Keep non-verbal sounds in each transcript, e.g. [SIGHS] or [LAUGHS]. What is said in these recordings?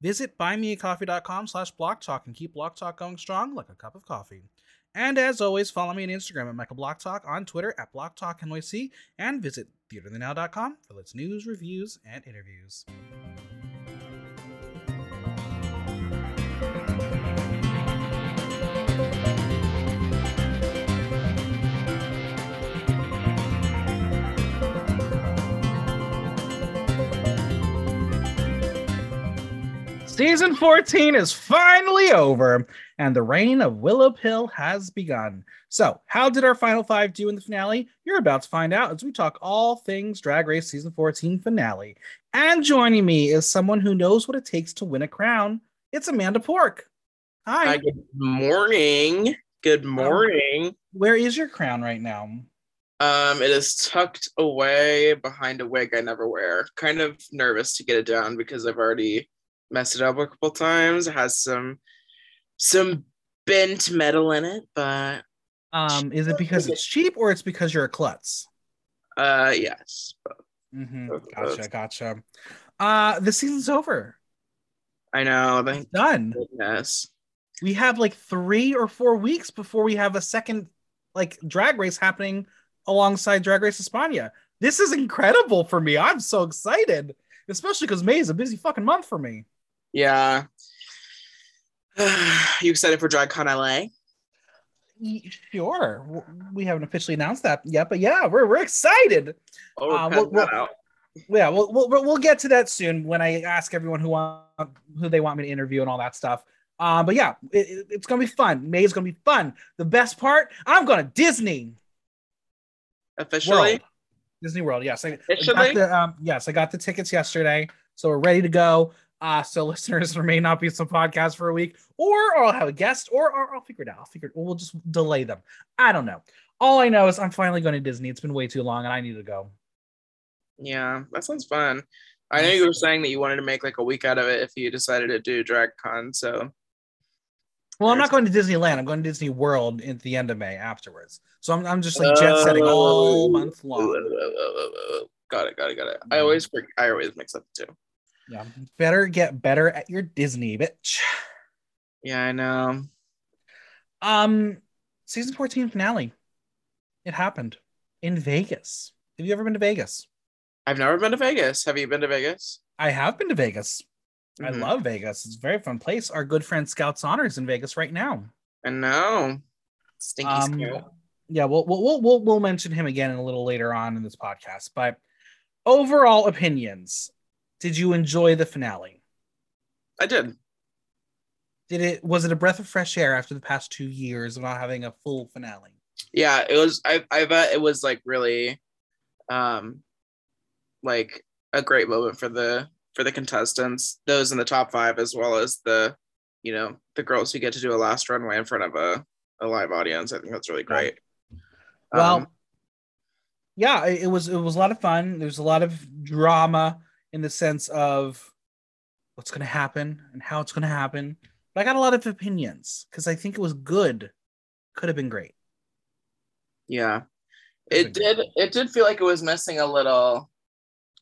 Visit buymeacoffee.com slash blocktalk and keep Block Talk going strong like a cup of coffee. And as always, follow me on Instagram at Michael Block Talk, on Twitter at Block Talk NYC, and visit theaterthenow.com for its news, reviews, and interviews. Season 14 is finally over, and the reign of Willow Pill has begun. So, how did our final five do in the finale? You're about to find out as we talk all things Drag Race Season 14 finale. And joining me is someone who knows what it takes to win a crown. It's Amanda Pork. Hi. Hi, good morning. Good morning. Where is your crown right now? Um, it is tucked away behind a wig I never wear. Kind of nervous to get it down because I've already messed it up a couple times. It has some some bent metal in it, but Um, is it because it's cheap or it's because you're a klutz? uh yes. Mm-hmm. Gotcha, gotcha. Uh, the season's over. I know, thank Done. goodness. we have like three or four weeks before we have a second like drag race happening alongside Drag Race España. This is incredible for me. I'm so excited, especially because May is a busy fucking month for me. Yeah. [SIGHS] you excited for DragCon LA? Sure, we haven't officially announced that yet, but yeah, we're we're excited. Oh, we're Uh, we'll- that out. Yeah, we'll, we'll we'll we'll get to that soon when I ask everyone who want who they want me to interview and all that stuff. Um, but yeah, it, it- it's gonna be fun. May is gonna be fun. The best part, I'm going to Disney. Officially? World. Disney World. Yes, I, I got Officially? the, um, yes, I got the tickets yesterday, so we're ready to go. Uh, so [LAUGHS] listeners, there may not be some podcast for a week, or, or I'll have a guest, or, or I'll figure it out. I'll figure it. We'll just delay them. I don't know. All I know is I'm finally going to Disney. It's been way too long, and I need to go. Yeah, that sounds fun. I know you were saying that you wanted to make like a week out of it if you decided to do DragCon, so Well, I'm not going to Disneyland. I'm going to Disney World at the end of May afterwards. So I'm, I'm just like jet setting all Oh. month long. Got it, got it, got it. I Mhm. always I always mix up the two. Yeah, better get better at your Disney, bitch. Yeah, I know. Um, season 14 finale. It happened in Vegas. Have you ever been to Vegas? I've never been to Vegas. Have you been to Vegas? I have been to Vegas. I Mhm. love Vegas. It's a very fun place. Our good friend Scouts Honors is in Vegas right now. I know. Stinky Um, Scout. Yeah, we'll we'll we'll we'll mention him again a little later on in this podcast. But overall opinions. Did you enjoy the finale? I did. Did it was it a breath of fresh air after the past two years of not having a full finale? Yeah, it was I I bet it was like really um like a great moment for the for the contestants, those in the top five as well as the you know, the girls who get to do a last runway in front of a, a live audience. I think that's really great. Well, Um, yeah, it was it was a lot of fun. There's a lot of drama in the sense of what's going to happen and how it's going to happen. But I got a lot of opinions because I think it was good. Could have been great. Yeah. It been great. did it did feel like it was missing a little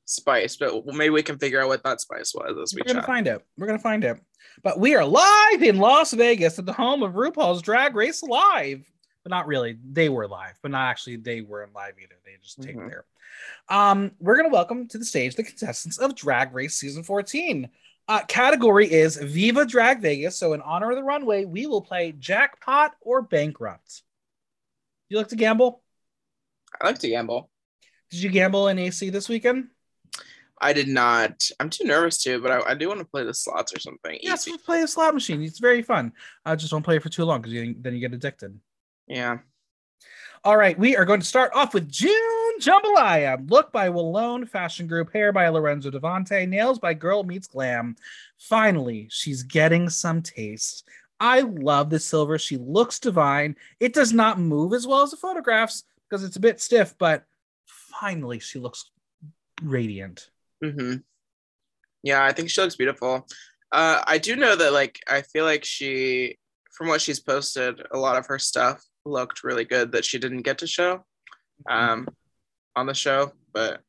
spice, but maybe we can figure out what that spice was as we We're gonna find it. We're gonna find it. But we are live in Las Vegas at the home of RuPaul's Drag Race Live. But not really. They were live, but not actually they weren't live either. They just taped Mhm. there. Um, we're gonna welcome to the stage the contestants of Drag Race season 14. Uh, category is Viva Drag Vegas. So in honor of the runway, we will play Jackpot or Bankrupt. You like to gamble? I like to gamble. Did you gamble in AC this weekend? I did not. I'm too nervous to, but I, I do want to play the slots or something. Yes, we'll play a slot machine. It's very fun. I just don't play it for too long because then you get addicted. Yeah. All right, we are going to start off with June Jambalaya, look by Wallone, Fashion Group, hair by Lorenzo Devante, nails by Girl Meets Glam. Finally, she's getting some taste. I love the silver. She looks divine. It does not move as well as the photographs because it's a bit stiff, but finally she looks radiant. Mm-hmm. Yeah, I think she looks beautiful. Uh, I do know that, like, I feel like she, from what she's posted, a lot of her stuff looked really good that she didn't get to show um, on the show. But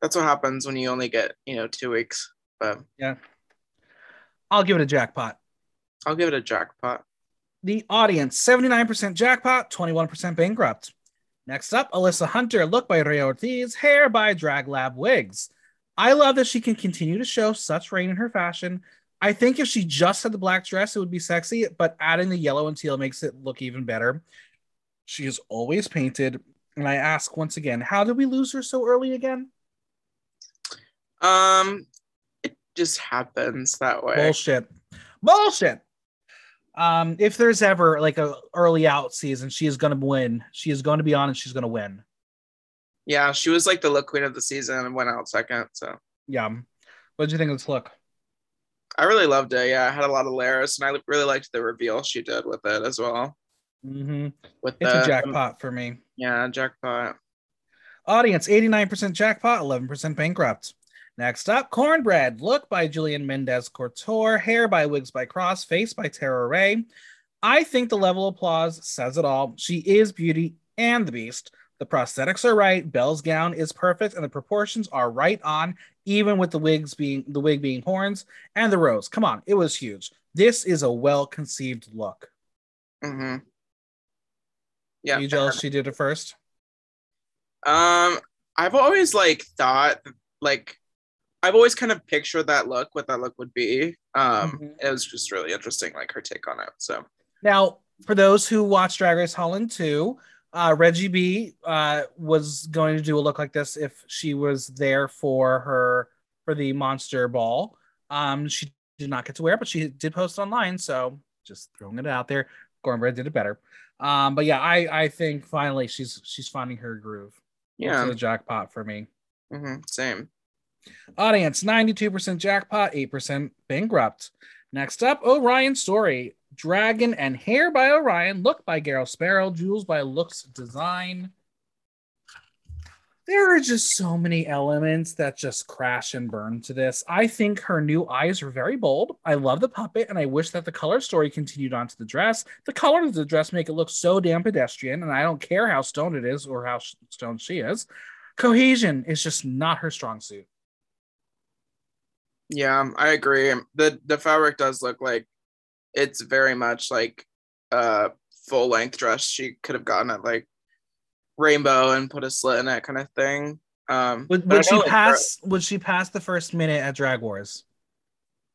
that's what happens when you only get, you know, two weeks. But yeah, I'll give it a jackpot. I'll give it a jackpot. The audience 79% jackpot, 21% bankrupt. Next up, Alyssa Hunter, look by Ray Ortiz, hair by Drag Lab Wigs. I love that she can continue to show such rain in her fashion. I think if she just had the black dress, it would be sexy, but adding the yellow and teal makes it look even better. She is always painted. And I ask once again, how did we lose her so early again? Um, it just happens that way. Bullshit. Bullshit. Um, if there's ever like a early out season, she is gonna win. She is going to be on and she's gonna win. Yeah, she was like the look queen of the season and went out second. So yeah. What did you think of this look? I really loved it. Yeah, I had a lot of layers, and I really liked the reveal she did with it as well. Mm-hmm. With it's the, a jackpot for me. Yeah, jackpot. Audience 89% jackpot, 11% bankrupt. Next up, Cornbread. Look by Julian Mendez Couture. Hair by Wigs by Cross. Face by Tara Ray. I think the level of applause says it all. She is Beauty and the Beast. The prosthetics are right. Belle's gown is perfect, and the proportions are right on, even with the wigs being the wig being horns and the rose. Come on, it was huge. This is a well conceived look. Mm-hmm. Yeah. Are you jealous she did it first? Um, I've always like thought like I've always kind of pictured that look, what that look would be. Um, mm-hmm. It was just really interesting, like her take on it. So now, for those who watch Drag Race Holland 2, uh, Reggie B uh, was going to do a look like this if she was there for her for the Monster Ball. Um, she did not get to wear it, but she did post online. So just throwing it out there. Cornbread did it better. Um, but yeah, I I think finally she's she's finding her groove. Yeah, the jackpot for me. Mm-hmm. Same. Audience 92% jackpot, 8% bankrupt. Next up, Orion Story. Dragon and Hair by Orion, Look by Garo Sparo, Jewels by Looks Design. There are just so many elements that just crash and burn to this. I think her new eyes are very bold. I love the puppet, and I wish that the color story continued onto the dress. The color of the dress make it look so damn pedestrian, and I don't care how stoned it is or how stoned she is. Cohesion is just not her strong suit. Yeah, I agree. the The fabric does look like it's very much like a full length dress. She could have gotten it like rainbow and put a slit in it, kind of thing. Um, would, would she pass? Would she pass the first minute at Drag Wars?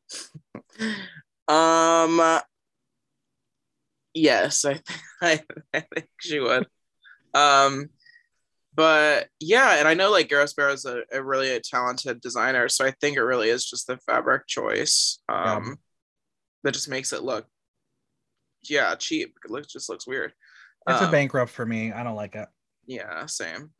[LAUGHS] um. Yes, I, [LAUGHS] I, I think she would. um but yeah, and I know like Garo Sparo is a, a really a talented designer, so I think it really is just the fabric choice um. That just makes it look, yeah, cheap. It looks just looks weird. It's um, a bankrupt for me. I don't like it. Yeah, same.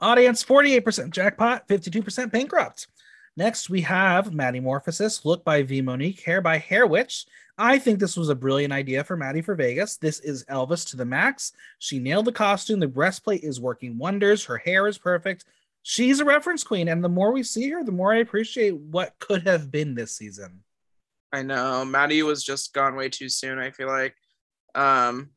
Audience 48% jackpot, 52% bankrupt. Next, we have Maddie Morphosis, look by V Monique, hair by Hair Witch. I think this was a brilliant idea for Maddie for Vegas. This is Elvis to the max. She nailed the costume. The breastplate is working wonders. Her hair is perfect. She's a reference queen, and the more we see her, the more I appreciate what could have been this season. I know Maddie was just gone way too soon. I feel like, um,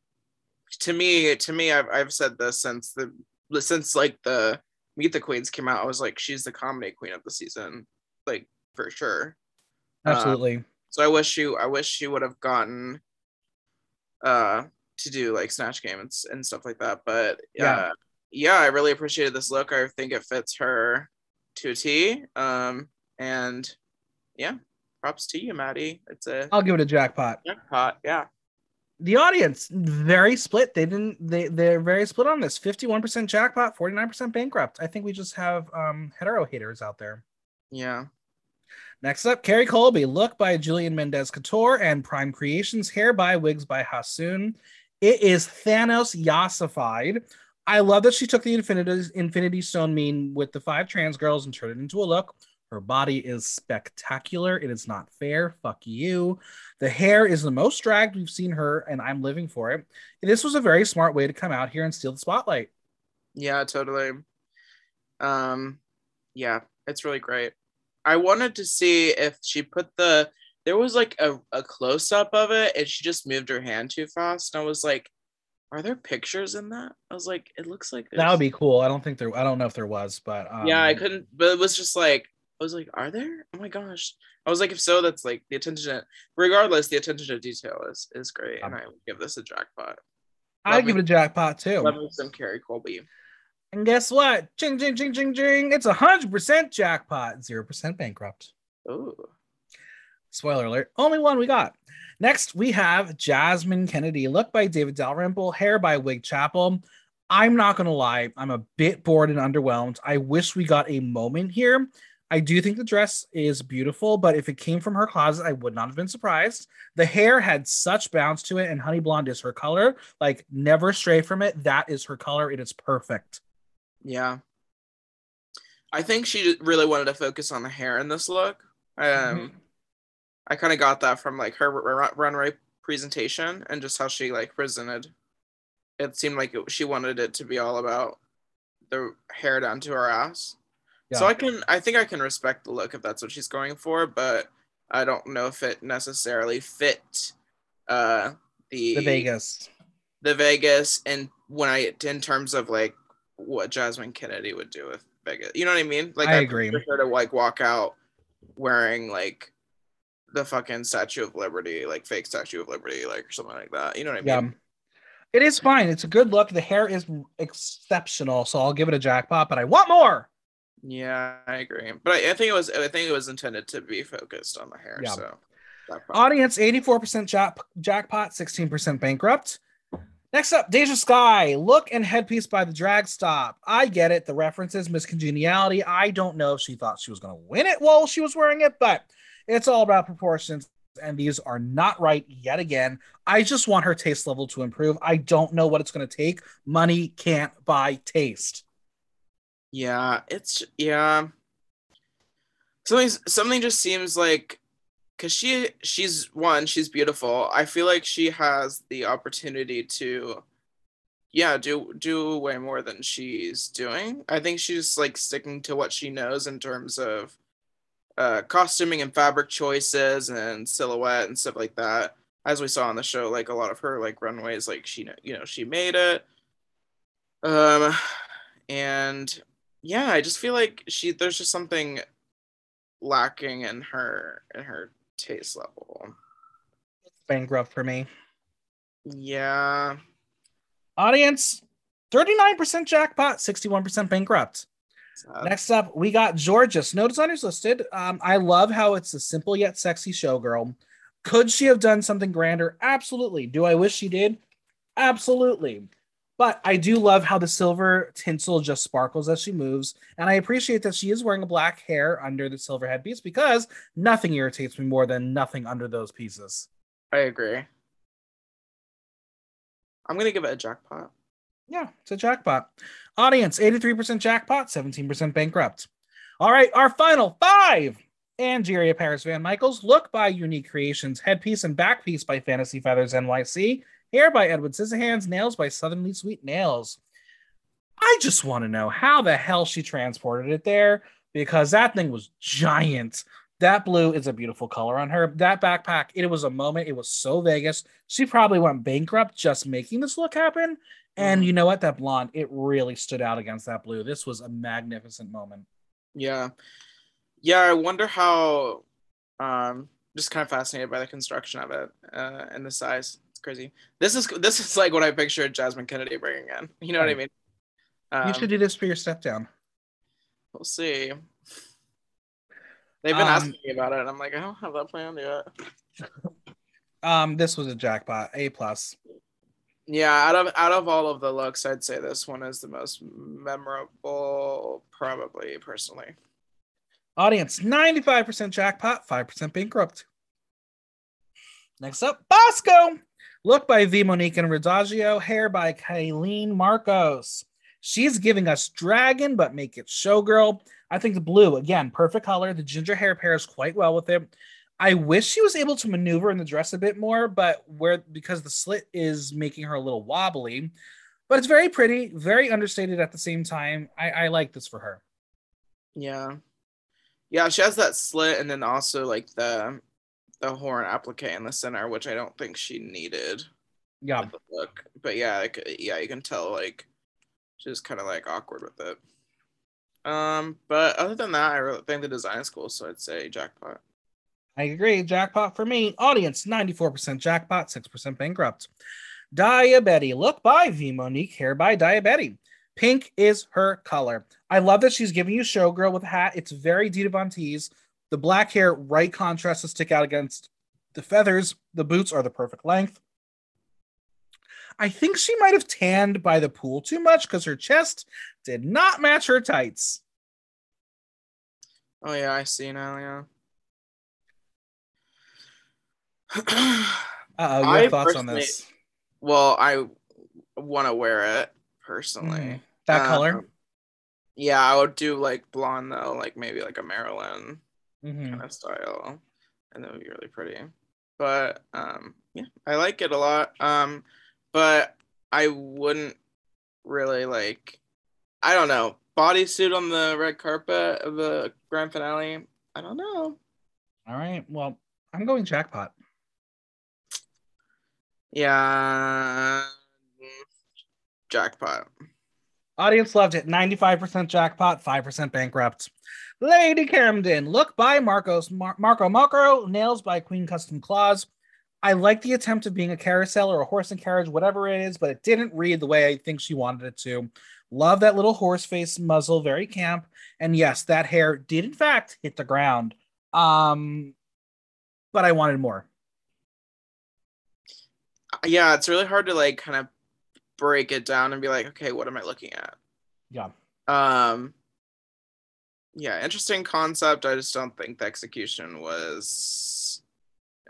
to me, to me, I've I've said this since the since like the Meet the Queens came out, I was like, she's the comedy queen of the season, like for sure. Absolutely. Um, so I wish you, I wish she would have gotten uh to do like snatch game and, and stuff like that. But yeah, uh, yeah, I really appreciated this look. I think it fits her to a T. Um, and yeah, props to you, Maddie. It's a. I'll give it a jackpot. Jackpot, yeah. The audience very split. They didn't they they're very split on this. 51% jackpot 49% bankrupt. I think we just have um hetero haters out there. Yeah. Next up Kerri Colby. Look by julian mendez couture and prime creations. Hair by wigs by hasoon. It is thanos yassified. I love that she took the Infinity Infinity Stone meme with the five trans girls and turned it into a look. Her body is spectacular. It is not fair. Fuck you. The hair is the most dragged we've seen her, and I'm living for it. This was a very smart way to come out here and steal the spotlight. Yeah, totally. Um, yeah, it's really great. I wanted to see if she put the there was like a, a close up of it and she just moved her hand too fast. And I was like, are there pictures in that? I was like, it looks like that would be cool. I don't think there I don't know if there was, but um, yeah, I couldn't but it was just like I was like, are there? Oh my gosh. I was like, if so, that's like the attention to, regardless, the attention to detail is is great. Um, and I would give this a jackpot. I'd give it a jackpot too. Love me some Kerri Colby. And guess what? Ching, ching, ching, ching, ching. It's a 100% jackpot, 0% bankrupt. Oh. Spoiler alert. Only one we got. Next, we have Jasmine Kennedy. Look by David Dalrymple, hair by Wig Chapel. I'm not going to lie, I'm a bit bored and underwhelmed. I wish we got a moment here. I do think the dress is beautiful, but if it came from her closet, I would not have been surprised. The hair had such bounce to it, and honey blonde is her color. Like, never stray from it. That is her color. It is perfect. Yeah. I think she really wanted to focus on the hair in this look. Um, mm-hmm. I kind of got that from like her runway presentation and just how she like presented. It seemed like it, she wanted it to be all about the hair down to her ass. Yeah. So I can, I think I can respect the look if that's what she's going for, but I don't know if it necessarily fit uh the the Vegas, the Vegas, and when I in terms of like what Jasmine Kennedy would do with Vegas. You know what I mean? Like I, I agree. Her to like walk out wearing like the fucking Statue of Liberty, like fake Statue of Liberty, like or something like that. You know what I mean? Yeah. It is fine. It's a good look. The hair is exceptional, so I'll give it a jackpot. But I want more. Yeah, I agree. But I, I think it was I think it was intended to be focused on the hair. Yeah. So audience 84% jack, jackpot, 16% bankrupt. Next up, Deja Skye. Look and headpiece by the drag stop. I get it. The references, Miss Congeniality. I don't know if she thought she was going to win it while she was wearing it, but it's all about proportions. And these are not right yet again. I just want her taste level to improve. I don't know what it's going to take. Money can't buy taste. Yeah, it's yeah. Something something just seems like because she she's one she's beautiful. I feel like she has the opportunity to yeah do do way more than she's doing. I think she's like sticking to what she knows in terms of uh costuming and fabric choices and silhouette and stuff like that. As we saw on the show like a lot of her like runways like she you know she made it. Um and yeah i just feel like she there's just something lacking in her in her taste level. bankrupt for me. Yeah. Audience 39% jackpot, 61% bankrupt. Sad. Next up, we got Jorgeous. No designers listed. Um, I love how it's a simple yet sexy showgirl. Could she have done something grander? Absolutely. Do I wish she did? Absolutely. But I do love how the silver tinsel just sparkles as she moves. And I appreciate that she is wearing a black hair under the silver headpiece because nothing irritates me more than nothing under those pieces. I agree. I'm going to give it a jackpot. Yeah, it's a jackpot. Audience 83% jackpot, 17% bankrupt. All right, our final five. Angeria Paris Van Michaels, Look by Unique Creations, Headpiece and Backpiece by Fantasy Feathers NYC, Hair by Edward Scissorhands, Nails by Southernly Sweet Nails. I just want to know how the hell she transported it there because that thing was giant. That blue is a beautiful color on her. That backpack, it was a moment. It was so Vegas. She probably went bankrupt just making this look happen. And mm-hmm. you know what? That blonde, it really stood out against that blue. This was a magnificent moment. Yeah. Yeah, I wonder how um just kind of fascinated by the construction of it uh, and the size. It's crazy. This is this is like what I pictured Jasmine Kennedy bringing in. You know right. what I mean? Um, you should do this for your step down. We'll see. They've been um, asking me about it, and I'm like, I don't have that planned yet. um, this was a jackpot, A plus. Yeah, out of out of all of the looks, I'd say this one is the most memorable, probably personally. Audience 95% jackpot, 5% bankrupt. Next up, Bosco. Look by V. Monique and Rodagio. Hair by Kayleen Marcos. She's giving us dragon, but make it showgirl. I think the blue, again, perfect color. The ginger hair pairs quite well with it. I wish she was able to maneuver in the dress a bit more, but where because the slit is making her a little wobbly. But it's very pretty, very understated at the same time. I, I like this for her. Yeah. Yeah, she has that slit and then also like the the horn applique in the center, which I don't think she needed. Yeah. the look. But yeah, like, yeah, you can tell like she's kind of like awkward with it. Um, but other than that, I really think the design is cool, so I'd say jackpot. I agree. Jackpot for me. Audience 94% jackpot, 6% bankrupt. Daya Betty. Look by V Monique, hair by Daya Betty. Pink is her color. I love that she's giving you showgirl with a hat. It's very Dita Von Teese. The black hair, right contrast to stick out against the feathers. The boots are the perfect length. I think she might have tanned by the pool too much because her chest did not match her tights. Oh yeah, I see now. Yeah. [CLEARS THROAT] Uh your I thoughts on this? well, I want to wear it personally. Mm, that color? Um, yeah, I would do like blonde though, like maybe like a Marilyn Mhm. kind of style, and that would be really pretty. But um, yeah, I like it a lot. Um, but I wouldn't really like. I don't know bodysuit on the red carpet of the grand finale. I don't know. All right. Well, I'm going jackpot. Yeah, jackpot. Audience loved it. 95% jackpot, 5% bankrupt. Lady Camden, look by Marcos Mar- Marco Marco, nails by Queen Custom Claws. I like the attempt of being a carousel or a horse and carriage, whatever it is, but it didn't read the way I think she wanted it to. Love that little horse face muzzle, very camp. And yes, that hair did in fact hit the ground. Um, but I wanted more. Yeah, it's really hard to like kind of break it down and be like, okay, what am I looking at? Yeah. Um yeah, interesting concept. I just don't think the execution was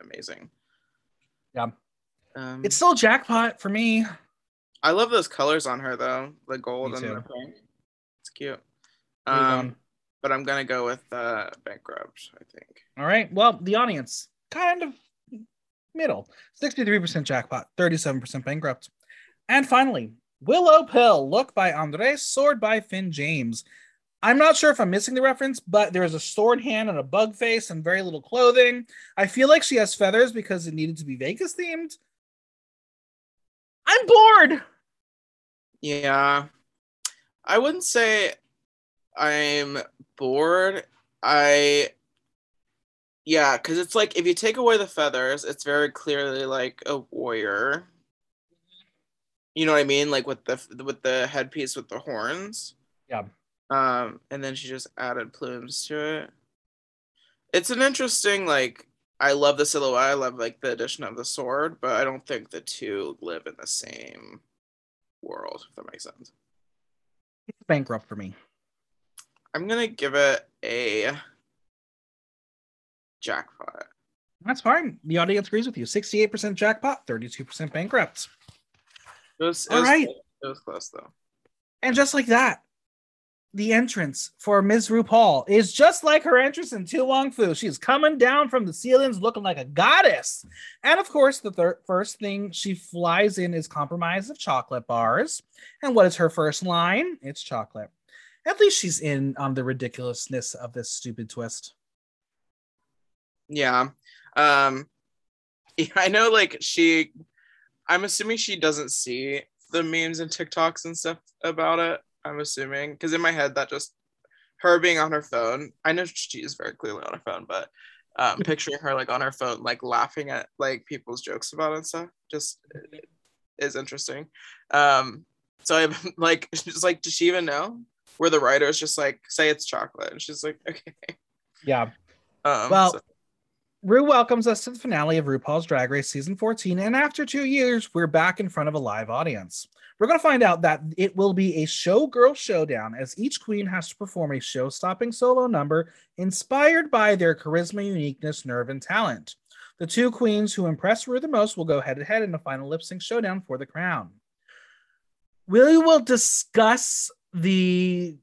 amazing. Yeah. Um, It's still jackpot for me. I love those colors on her though, the gold and the pink. It's cute. Um, but I'm gonna go with uh bankrupt. I think. All right. Well, the audience kind of middle 63% jackpot, 37% bankrupt. And finally, Willow Pill, look by Andres, sword by Finn James. I'm not sure if I'm missing the reference, but there is a sword hand and a bug face and very little clothing. I feel like she has feathers because it needed to be Vegas themed. I'm bored. Yeah. I wouldn't say I'm bored. I yeah, because it's like if you take away the feathers, it's very clearly like a warrior. You know what I mean? Like with the with the headpiece with the horns. Yeah. Um, and then she just added plumes to it. It's an interesting like I love the silhouette. I love like the addition of the sword, but I don't think the two live in the same world. If that makes sense. It's bankrupt for me. I'm gonna give it a jackpot. That's fine. The audience agrees with you. 68% jackpot, 32% bankrupt. It was, it All was right. It was close though. And just like that, the entrance for Ms. RuPaul is just like her entrance in To Wong Foo. She's coming down from the ceilings looking like a goddess. And of course, the thir- first thing she flies in is compromise of chocolate bars. And what is her first line? It's chocolate. At least she's in on the ridiculousness of this stupid twist. Yeah. Um [LAUGHS] yeah, I know like she I'm assuming she doesn't see the memes and TikToks and stuff about it. I'm assuming because in my head that just her being on her phone. I know she is very clearly on her phone, but um [LAUGHS] picturing her like on her phone, like laughing at like people's jokes about it and stuff just is interesting. Um so I'm [LAUGHS] like [LAUGHS] she's like, does she even know? Where the writer is just like, say it's chocolate. And she's like, okay. Yeah. Um Well, so- Rue welcomes us to the finale of RuPaul's Drag Race season 14, and after two years, we're back in front of a live audience. We're going to find out that it will be a showgirl showdown as each queen has to perform a show stopping solo number inspired by their charisma, uniqueness, nerve, and talent. The two queens who impress Rue the most will go head to head in a final lip sync showdown for the crown. We will discuss the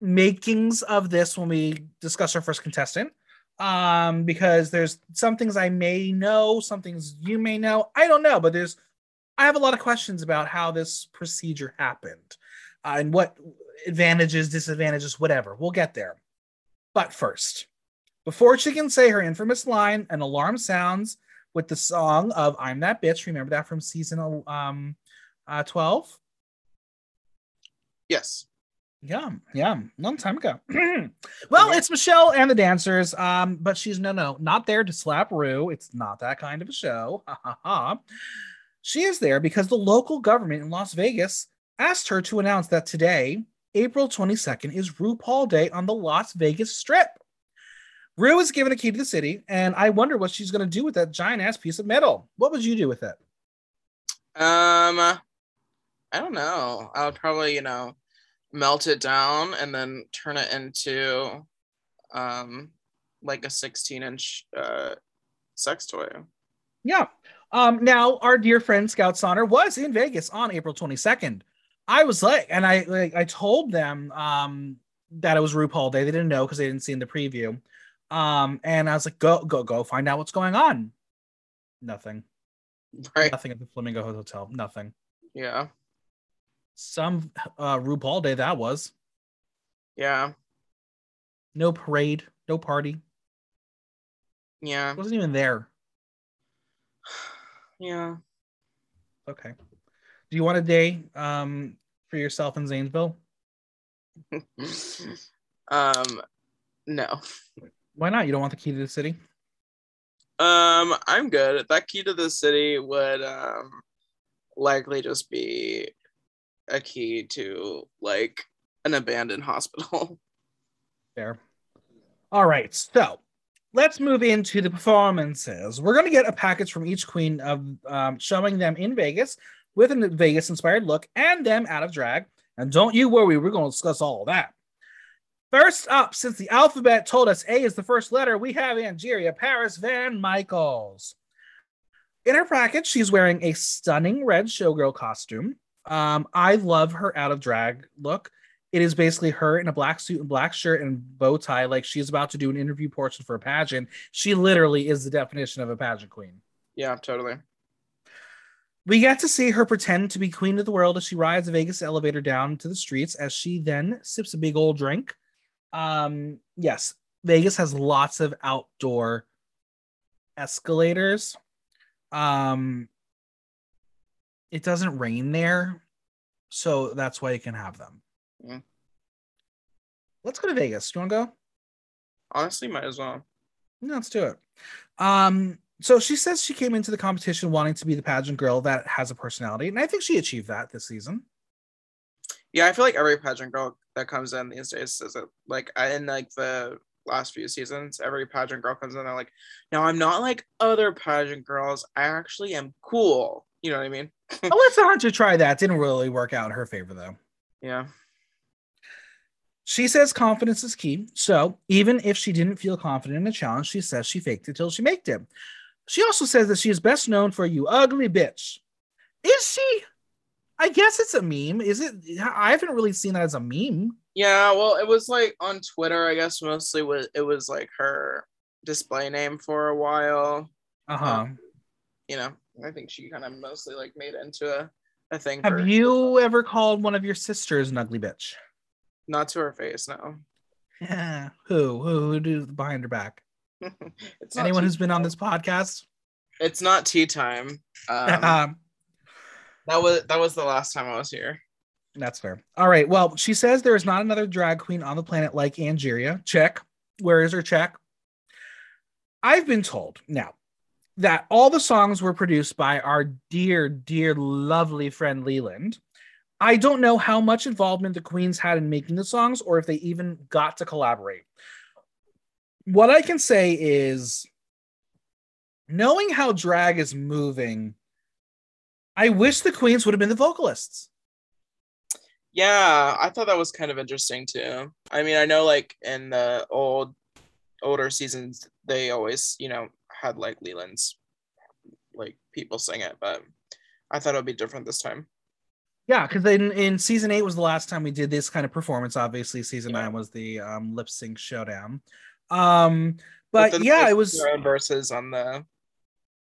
makings of this when we discuss our first contestant. Um, because there's some things I may know, some things you may know. I don't know, but there's I have a lot of questions about how this procedure happened uh, and what advantages, disadvantages, whatever. We'll get there. But first, before she can say her infamous line, an alarm sounds with the song of "I'm That Bitch." Remember that from season um, uh, twelve. Yes. Yeah, yeah, long time ago. [CLEARS THROAT] well, it's Michelle and the dancers, um, but she's no, no, not there to slap Rue. It's not that kind of a show. Ha ha ha. She is there because the local government in Las Vegas asked her to announce that today, April 22nd, is RuPaul Day on the Las Vegas Strip. Rue is given a key to the city, and I wonder what she's going to do with that giant ass piece of metal. What would you do with it? Um, I don't know. I would probably, you know, melt it down and then turn it into um like a 16 inch uh sex toy. Yeah. Um, now our dear friend Scout Sonner was in Vegas on April 22nd. I was like, and I like I told them um that it was RuPaul Day. They didn't know because they didn't see in the preview. Um, and I was like, go, go, go find out what's going on. Nothing. Right. Nothing at the Flamingo Hotel. Nothing. Yeah. Some uh RuPaul Day that was. Yeah. No parade, no party. Yeah. Wasn't even there. Yeah. Okay. Do you want a day um for yourself in Zanesville? [LAUGHS] um no. Why not? You don't want the key to the city? Um I'm good. That key to the city would um likely just be a key to like an abandoned hospital. [LAUGHS] Fair. All right. So let's move into the performances. We're going to get a package from each queen of um, showing them in Vegas with a Vegas inspired look and them out of drag. And don't you worry, we're going to discuss all of that. First up, since the alphabet told us A is the first letter, we have Angeria Paris Van Michaels. In her package, she's wearing a stunning red showgirl costume. Um, I love her out of drag look. It is basically her in a black suit and black shirt and bow tie, like she's about to do an interview portion for a pageant. She literally is the definition of a pageant queen. Yeah, totally. We get to see her pretend to be queen of the world as she rides a Vegas elevator down to the streets as she then sips a big old drink. Um, yes, Vegas has lots of outdoor escalators. Um, it doesn't rain there, so that's why you can have them. Mm. Let's go to Vegas. Do you want to go? Honestly, might as well. No, let's do it. Um, so she says she came into the competition wanting to be the pageant girl that has a personality, and I think she achieved that this season. Yeah, I feel like every pageant girl that comes in these days says it. Like in like the last few seasons, every pageant girl comes in. They're like, "No, I'm not like other pageant girls. I actually am cool." You know what I mean? Alyssa Hunter tried that. Didn't really work out in her favor though. Yeah. She says confidence is key. So even if she didn't feel confident in a challenge, she says she faked it till she made it. She also says that she is best known for you ugly bitch. Is she? I guess it's a meme. Is it? I haven't really seen that as a meme. Yeah, well, it was like on Twitter, I guess mostly was it was like her display name for a while. Uh huh. You know, I think she kind of mostly like made it into a, a thing. Have you ever called one of your sisters an ugly bitch? Not to her face, no. Yeah. [LAUGHS] Who? Who? Who do behind her back? [LAUGHS] it's Anyone tea who's been on this podcast? It's not tea time. [LAUGHS] Um, Um, that was that was the last time I was here. That's fair. All right. Well, she says there is not another drag queen on the planet like Angeria. Check. Where is her check? I've been told now that all the songs were produced by our dear, dear, lovely friend Leland. I don't know how much involvement the queens had in making the songs or if they even got to collaborate. What I can say is knowing how drag is moving, I wish the queens would have been the vocalists. Yeah, I thought that was kind of interesting too. I mean, I know like in the old older seasons they always, you know, had like Leland's like people sing it, but I thought it would be different this time. Yeah, because in, in season eight was the last time we did this kind of performance. Obviously, season Yeah. nine was the um, lip sync showdown. Um, but then yeah, it was their own verses on the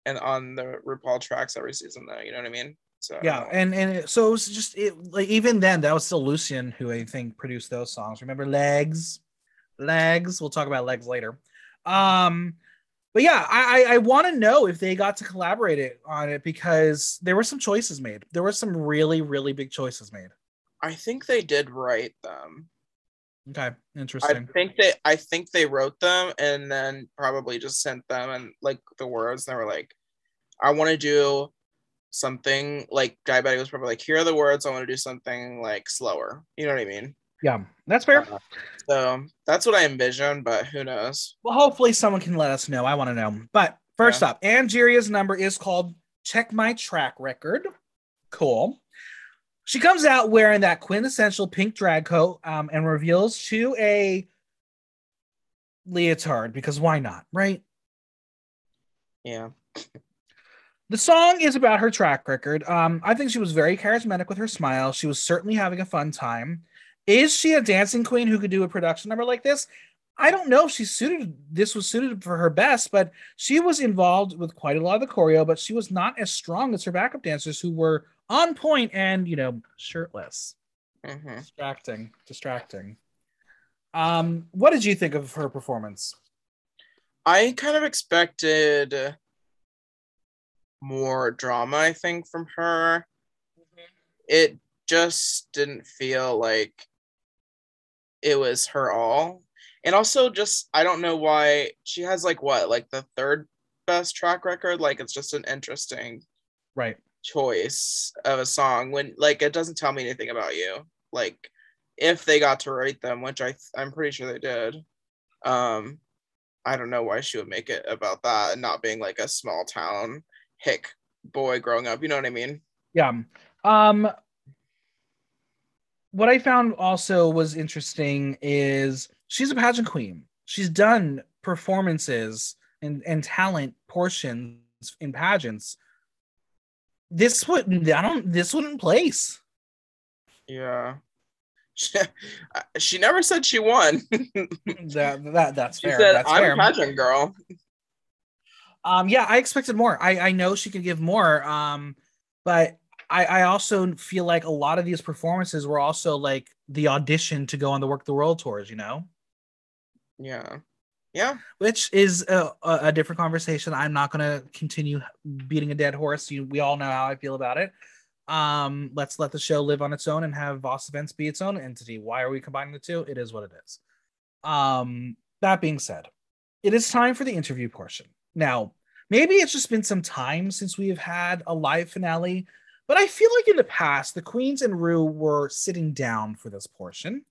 and on the RuPaul tracks every season though. You know what I mean? So yeah, and and it- so it was just it like even then that was still Lucian who I think produced those songs. Remember legs, legs. We'll talk about legs later. Um, but yeah, I I, I want to know if they got to collaborate it on it because there were some choices made. There were some really really big choices made. I think they did write them. Okay, interesting. I think they I think they wrote them and then probably just sent them and like the words and they were like, I want to do something like Daya Betty was probably like, here are the words, I want to do something like slower. You know what I mean? Yeah, that's fair. Uh, So that's what I envision, but who knows? Well, hopefully someone can let us know. I want to know. But first up, Angeria's number is called Check My Track Record. Cool. She comes out wearing that quintessential pink drag coat um, and reveals to a leotard because why not, right? Yeah. The song is about her track record. Um, I think she was very charismatic with her smile. She was certainly having a fun time. Is she a dancing queen who could do a production number like this? I don't know if she's suited. This was suited for her best, but she was involved with quite a lot of the choreo. But she was not as strong as her backup dancers, who were on point and you know shirtless. hmm Distracting, distracting. Um, what did you think of her performance? I kind of expected more drama, I think, from her. It just didn't feel like it was her all. And also, just I don't know why she has like what, like the third best track record. Like, it's just an interesting Right. choice of a song when, like, it doesn't tell me anything about you. Like, if they got to write them, which I I'm pretty sure they did. Um, I don't know why she would make it about that and not being like a small town hick boy growing up. You know what I mean? Yeah. Um what I found also was interesting is she's a pageant queen. She's done performances and, and talent portions in pageants. This wouldn't I don't this wouldn't place. Yeah. She, [LAUGHS] she never said she won. [LAUGHS] that, that that's she fair. said, that's "I'm fair. a pageant girl." Um, yeah, I expected more. I, I know she could give more. Um, but I, I also feel like a lot of these performances were also like the audition to go on the Werq the World tours, you know, Yeah, yeah, which is a, a, different conversation. I'm not going to continue beating a dead horse. You, we all know how I feel about it. Um, let's let the show live on its own and have Voss Events be its own entity. Why are we combining the two? It is what it is. Um, that being said, it is time for the interview portion. Now, maybe it's just been some time since we have had a live finale, but I feel like in the past, the Queens and Rue were sitting down for this portion.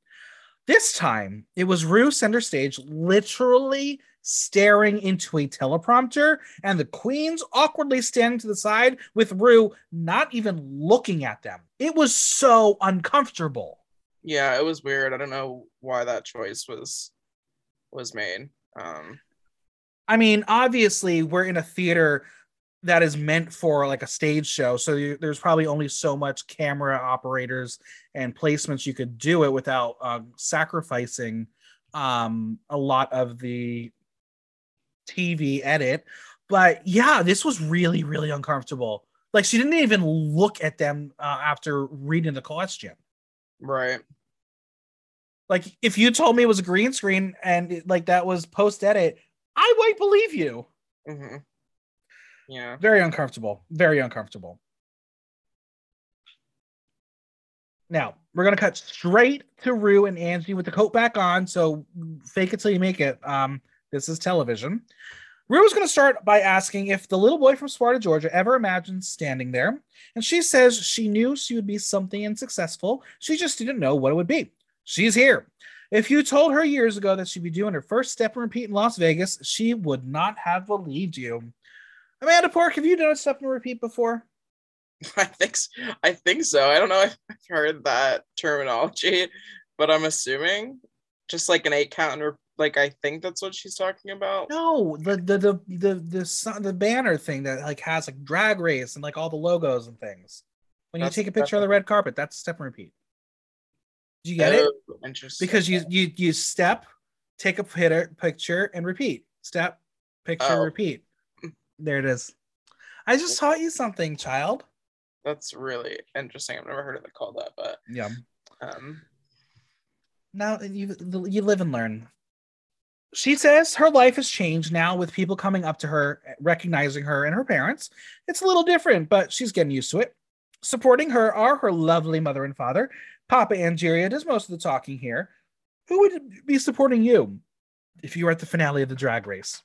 This time, it was Rue center stage, literally staring into a teleprompter, and the Queens awkwardly standing to the side with Rue not even looking at them. It was so uncomfortable. yeah. It was weird. I don't know why that choice was was made. Um, I mean, obviously, we're in a theater that is meant for like a stage show, so you, there's probably only so much camera operators and placements you could do it without uh, sacrificing um, a lot of the TV edit. But yeah, this was really, really uncomfortable. Like she didn't even look at them uh, after reading the question. right. Like if you told me it was a green screen and it, like that was post edit, I might believe you. hmm Yeah. Very uncomfortable. Very uncomfortable. Now we're gonna cut straight to Rue and Angie with the coat back on. So fake it till you make it. Um, this is television. Rue is gonna start by asking if the little boy from Sparta, Georgia, ever imagined standing there, and she says she knew she would be something and successful. She just didn't know what it would be. She's here. If you told her years ago that she'd be doing her first step and repeat in Las Vegas, she would not have believed you. Amanda Pork, have you done a step and repeat before? [LAUGHS] I think s- I think so. I don't know if I've heard that terminology, but I'm assuming just like an eight count and re- like I think that's what she's talking about. No, the the the the the, so- the banner thing that like has like drag race and like all the logos and things. When you take a picture on the red carpet, that's step and repeat. Did you get it? Oh, Interesting. Because you you you step, take a pitter, picture, and repeat. Step, picture, Oh. repeat. There it is. I just taught you something, child. that's really interesting. I've never heard of it called that, but Yeah. um, Now you you live and learn. She says her life has changed now with people coming up to her, recognizing her and her parents. It's a little different, but she's getting used to it. Supporting her are her lovely mother and father. Papa Angeria does most of the talking here. Who would be supporting you if you were at the finale of the drag race?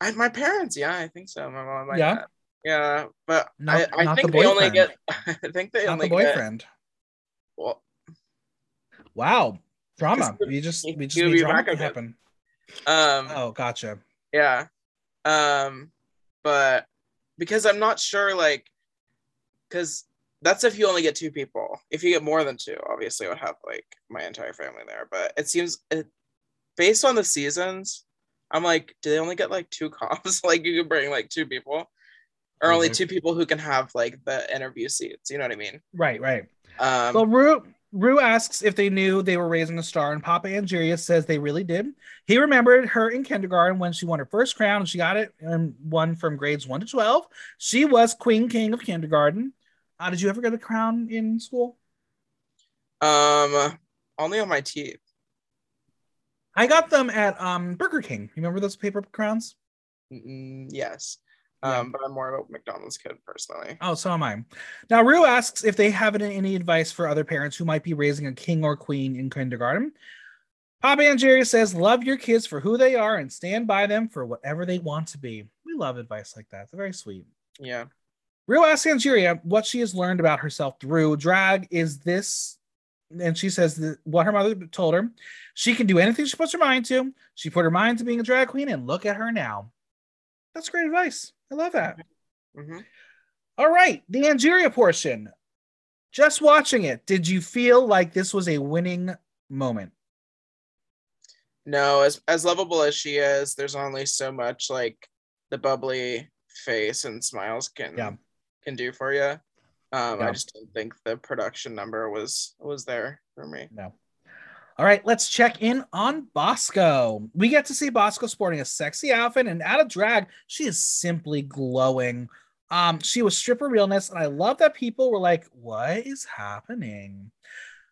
I, my parents, yeah, I think so. My mom, my Yeah? yeah, but Not- I, I not the think they only get. [LAUGHS] I think they Not only the get. boyfriend. Well, Wow. Drama. We just we just be drama bit. happen. um, Oh, gotcha. yeah, um, but because I'm not sure, like, because that's if you only get two people. If you get more than two, obviously, I would have like my entire family there. But it seems, it, based on the seasons, I'm like, do they only get like two cops? [LAUGHS] like, you could bring like two people, or only Mhm. two people who can have like the interview seats. You know what I mean? Right, right. Um, Well, Rue, Rue asks if they knew they were raising a star, and Papa Angeria says they really did. He remembered her in kindergarten when she won her first crown, and she got it and won from grades one to 12. She was Queen King of kindergarten. Uh, did you ever get a crown in school? um, only on my teeth. I got them at um, Burger King. You remember those paper crowns? Mm, yes. Yeah. Um, but I'm more of a McDonald's kid personally. Oh, so am I. Now, Rue asks if they have any- any advice for other parents who might be raising a king or queen in kindergarten. Papa Angeria says, Love your kids for who they are and stand by them for whatever they want to be. We love advice like that. It's very sweet. Yeah. Rue asks Angeria what she has learned about herself through drag. Is this, and she says that what her mother told her. She can do anything she puts her mind to. She put her mind to being a drag queen, and look at her now. That's great advice. I love that. hmm All right, the Angeria portion. Just watching it, did you feel like this was a winning moment? No, as as lovable as she is, there's only so much like the bubbly face and smiles can Yeah. can do for you. Um. I just don't think the production number was was there for me. No. All right, let's check in on Bosco. We get to see Bosco sporting a sexy outfit and out of drag, she is simply glowing. Um, she was stripper realness, and I love that people were like, "What is happening?"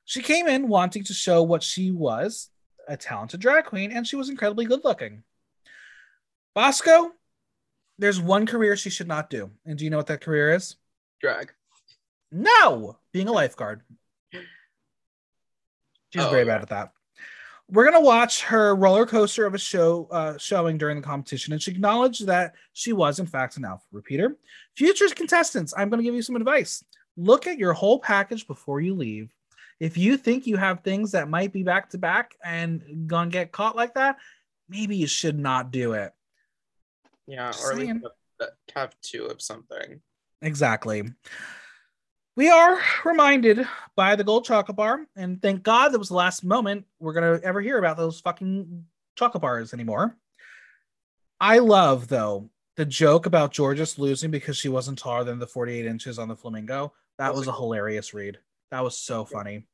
She came in wanting to show what she was, a talented drag queen, and she was incredibly good looking. Bosco, there's one career she should not do, and do you know what that career is? Drag. No, being a lifeguard. She's Oh, very bad at that. We're gonna watch her roller coaster of a show uh, showing during the competition, and she acknowledged that she was in fact an alpha repeater. Future contestants, I'm gonna give you some advice. Look at your whole package before you leave. If you think you have things that might be back to back and gonna get caught like that, maybe you should not do it. Yeah, Just or at least have two of something. Exactly. We are reminded by the gold chocolate bar, and thank God that was the last moment we're gonna ever hear about those fucking chocolate bars anymore. I love though the joke about Jorgeous losing because she wasn't taller than the 48 inches on the flamingo. That was a hilarious read. That was so funny.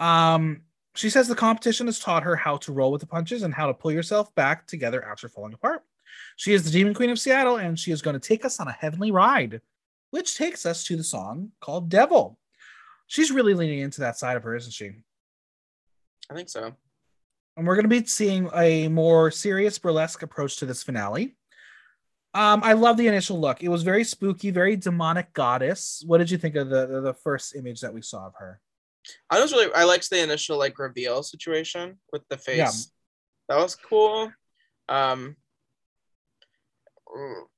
Um, she says the competition has taught her how to roll with the punches and how to pull yourself back together after falling apart. She is the Demon Queen of Seattle, and she is going to take us on a heavenly ride, which takes us to the song called Devil. She's really leaning into that side of her, isn't she? I think so. And we're going to be seeing a more serious burlesque approach to this finale. Um, I love the initial look. It was very spooky, very demonic goddess. What did you think of the the, the first image that we saw of her? I was really I liked the initial like reveal situation with the face. That was cool. Um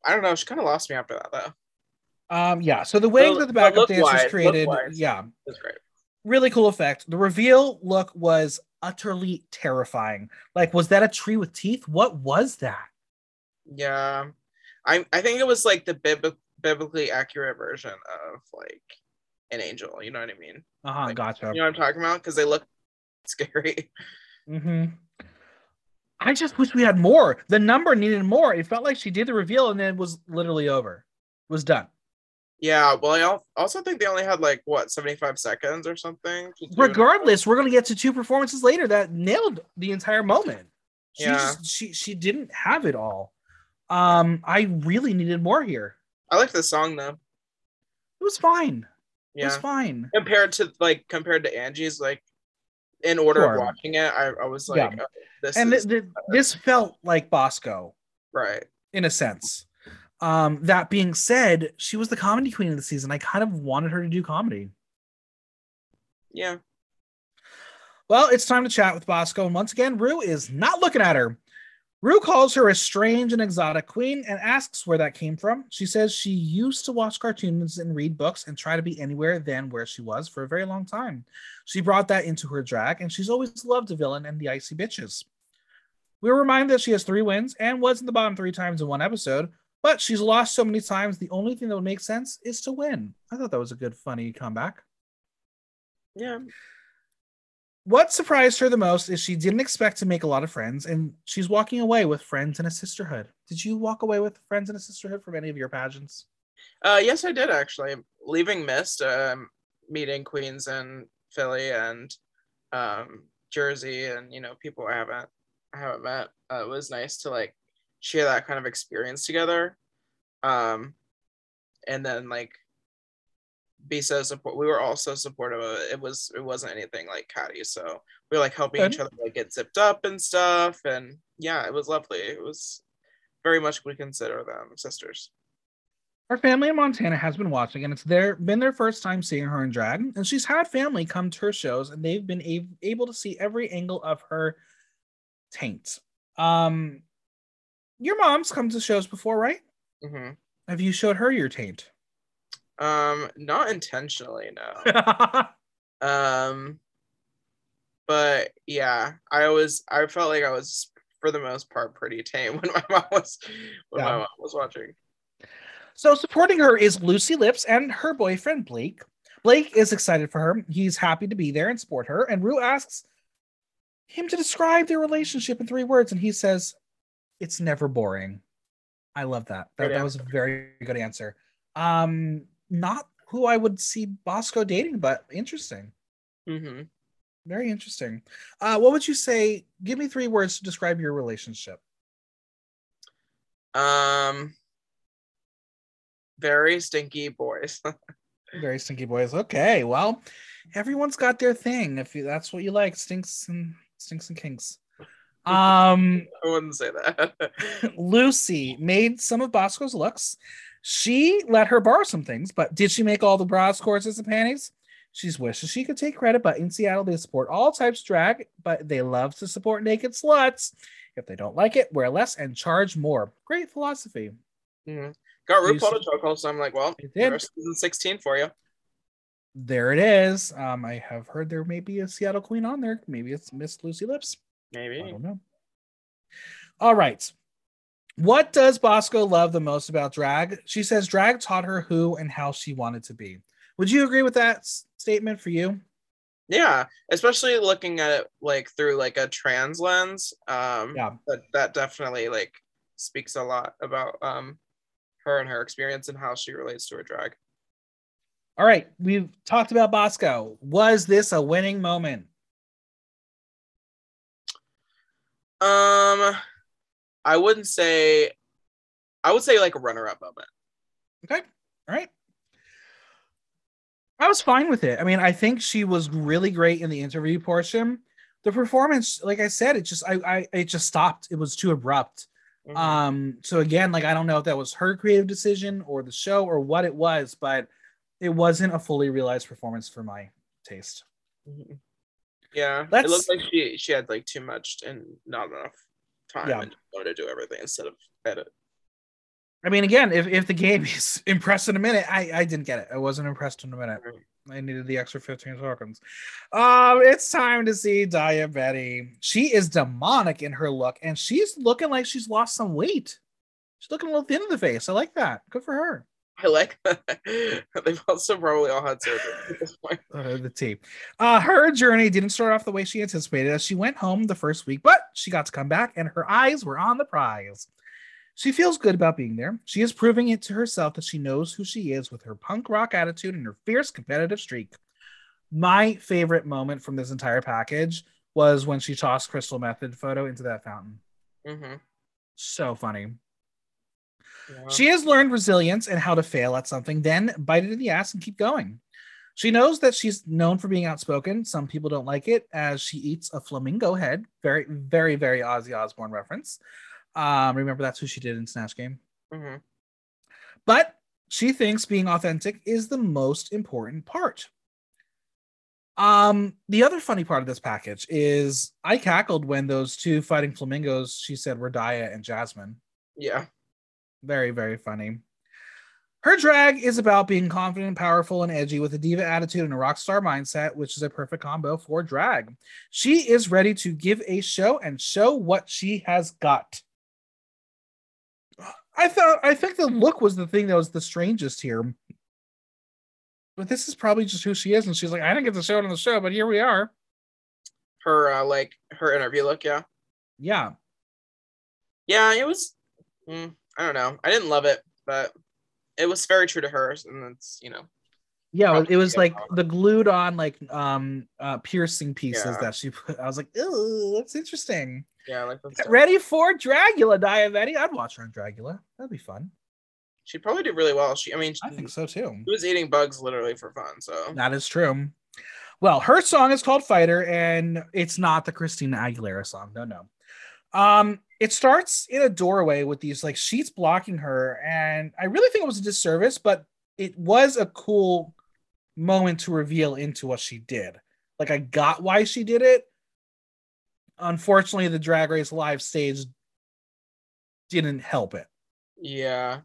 I don't know, she kind of lost me after that though. Um, yeah. So the way But- that the backup dance was look-wise- created, yeah, That's great. really cool effect. The reveal look was utterly terrifying. Like, was that a tree with teeth? What was that? Yeah. I I think it was like the bib- biblically accurate version of like an angel, you know what I mean? Uh huh. Like, Gotcha. You know what I'm talking about? Because they look [LAUGHS] scary. hmm I just wish we had more. The number needed more. It felt like she did the reveal and then it was literally over. It was done. Yeah, well, I also think they only had like what 75 seconds or something. to do it. Regardless, we're gonna get to two performances later that nailed the entire moment. She Yeah. just she she didn't have it all. Um, I really needed more here. I like the song though. It was fine. Yeah. It was fine. compared to like compared to Angie's, like in order Sure. of watching it, I, I was like, Yeah. oh, this And is th- th- this felt like Bosco right. in a sense. Um, that being said, she was the comedy queen of the season. I kind of wanted her to do comedy. Yeah, Well, it's time to chat with Bosco. And once again, Rue is not looking at her. Rue calls her a strange and exotic queen and asks where that came from. She says she used to watch cartoons and read books and try to be anywhere than where she was for a very long time. She brought that into her drag, and she's always loved a villain and the icy bitches. We're reminded that she has three wins and was in the bottom three times in one episode, but she's lost so many times. The only thing that would make sense is to win. I thought that was a good, funny comeback. yeah. What surprised her the most is she didn't expect to make a lot of friends, and she's walking away with friends and a sisterhood. Did you walk away with friends and a sisterhood from any of your pageants? Uh, yes, I did actually. Leaving Mist, um, meeting Queens in Philly and um, Jersey, and you know people I haven't I haven't met. Uh, it was nice to like share that kind of experience together, um, and then like be so support. We were all so supportive of it. It was it wasn't anything like catty, so we were like helping each other like get zipped up and stuff, and yeah, it was lovely. It was very much we consider them sisters. Her family in Montana has been watching, and it's their been their first time seeing her in drag. And she's had family come to her shows, and they've been a- able to see every angle of her taint. Um, your mom's come to shows before, right? hmm Have you showed her your taint? Um, not intentionally, no. [LAUGHS] um, but yeah, I always I felt like I was for the most part pretty tame [LAUGHS] when my mom was when Yeah. my mom was watching. So supporting her is Lucy Lips and her boyfriend Blake. Blake is excited for her. He's happy to be there and support her. And Rue asks him to describe their relationship in three words, and he says, "It's never boring." I love that. That, that was a very good answer. Um, not who I would see Bosco dating, but interesting. hmm Very interesting. Uh, what would you say? Give me three words to describe your relationship. Um, very stinky boys. [LAUGHS] Very stinky boys. Okay, well, everyone's got their thing. If you, that's what you like, stinks and stinks and kinks. Um, [LAUGHS] I wouldn't say that. [LAUGHS] Lucy made some of Bosco's looks. She let her borrow some things, but did she make all the bras, corsets, and panties? She's wishes she could take credit, but in Seattle they support all types of drag, but they love to support naked sluts. If they don't like it, wear less and charge more. Great philosophy. Mhm. Got RuPaul to chokehold, so I'm like, well, there's season 16 for you. There it is. Um, I have heard there may be a Seattle queen on there. Maybe it's Miss Lucy Lips. I Maybe. don't know. All right. What does Bosco love the most about drag? She says drag taught her who and how she wanted to be. Would you agree with that s- statement for you? Yeah, especially looking at it like through like a trans lens. Um, Yeah. that that definitely like speaks a lot about um her and her experience and how she relates to her drag. All right. We've talked about Bosco. Was this a winning moment? Um, I wouldn't say. I would say like a runner-up moment. Okay. All right. I was fine with it. I mean, I think she was really great in the interview portion. The performance, like I said, it just I, I it just stopped. It was too abrupt. Mhm. Um, so again, like I don't know if that was her creative decision or the show or what it was, but it wasn't a fully realized performance for my taste. Mhm. Yeah, it looked like she she had like too much and not enough time Yeah. and wanted to do everything instead of edit. I mean, again, if, if the game [LAUGHS] is impressed in a minute, I, I didn't get it. I wasn't impressed in a minute. I needed the extra 15 tokens. Um, it's time to see Daya Betty. She is demonic in her look, and she's looking like she's lost some weight. She's looking a little thin in the face. I like that. Good for her. I like that. [LAUGHS] They've also probably all had surgery at this point. [LAUGHS] uh, the tea. Uh, her journey didn't start off the way she anticipated as she went home the first week, but she got to come back and her eyes were on the prize. She feels good about being there. She is proving it to herself that she knows who she is with her punk rock attitude and her fierce competitive streak. My favorite moment from this entire package was when she tossed Crystal Methyd photo into that fountain. Mm-hmm. So funny. Yeah. She has learned resilience and how to fail at something, then bite it in the ass and keep going. She knows that she's known for being outspoken. Some people don't like it as she eats a flamingo head. Very, very, very Ozzy Osbourne reference. Um, remember that's who she did in Snatch Game. Mhm. But she thinks being authentic is the most important part. Um, the other funny part of this package is I cackled when those two fighting flamingos she said were Daya and Jasmine. Yeah. Very, very funny. Her drag is about being confident, powerful, and edgy with a diva attitude and a rock star mindset, which is a perfect combo for drag. She is ready to give a show and show what she has got. I thought I think the look was the thing that was the strangest here. But this is probably just who she is, and she's like, I didn't get to show it on the show, but here we are. Her uh, like her interview look. Yeah. Yeah. Yeah. It was. mm, I don't know. I didn't love it, but it was very true to hers, and it's you know. Yeah, it was like the glued on like um uh piercing pieces Yeah. that she put. I was like, oh, that's interesting. Yeah, like that's ready for Dragula, Daya Betty. I'd watch her on Dragula. That'd be fun. She probably did really well. She, I mean, I think so too. she was eating bugs literally for fun. So That is true. Well, her song is called Fighter, and it's not the Christina Aguilera song. No, no. Um, it starts in a doorway with these like sheets blocking her, and I really think it was a disservice, but it was a cool moment to reveal into what she did. Like I got why she did it. Unfortunately, the drag race live stage didn't help it. yeah,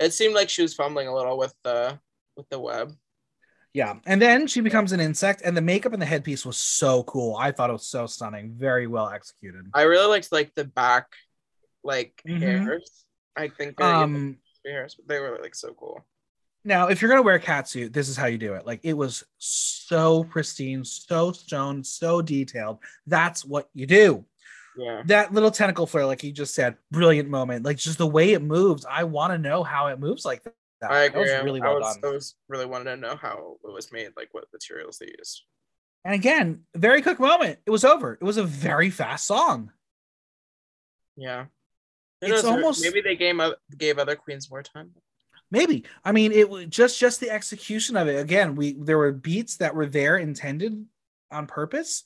it seemed like she was fumbling a little with the with the web. Yeah. And then she becomes an insect, and the makeup and the headpiece was so cool. I thought it was so stunning. Very well executed. I really liked like the back, like Mhm. hairs. I think um, Um hairs, but they were like so cool. now if you're gonna wear a catsuit, this is how you do it. Like it was so pristine, so stoned, so detailed. That's what you do. Yeah, That little tentacle flare, like you just said, brilliant moment. Like just the way it moves. I want to know how it moves like that. I That was agree. really I was, done. I was really wanted to know how it was made, like what materials they used. And again, very quick moment. It was over. It was a very fast song. Yeah, Who It's knows, almost- maybe they gave oth- gave other queens more time. Maybe. I mean, it was just just the execution of it. Again, we there were beats that were there intended on purpose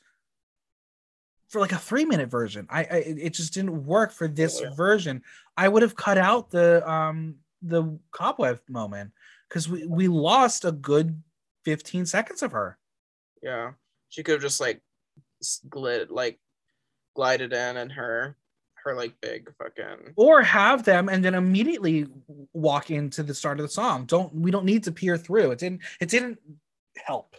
for like a three minute version. I, I it just didn't work for this Yeah. version. I would have cut out the um the cobweb moment because we we lost a good fifteen seconds of her. Yeah, she could have just like glid like glided in and her her like big fucking Or have them and then immediately walk into the start of the song. Don't we don't need to peer through. It didn't it didn't help.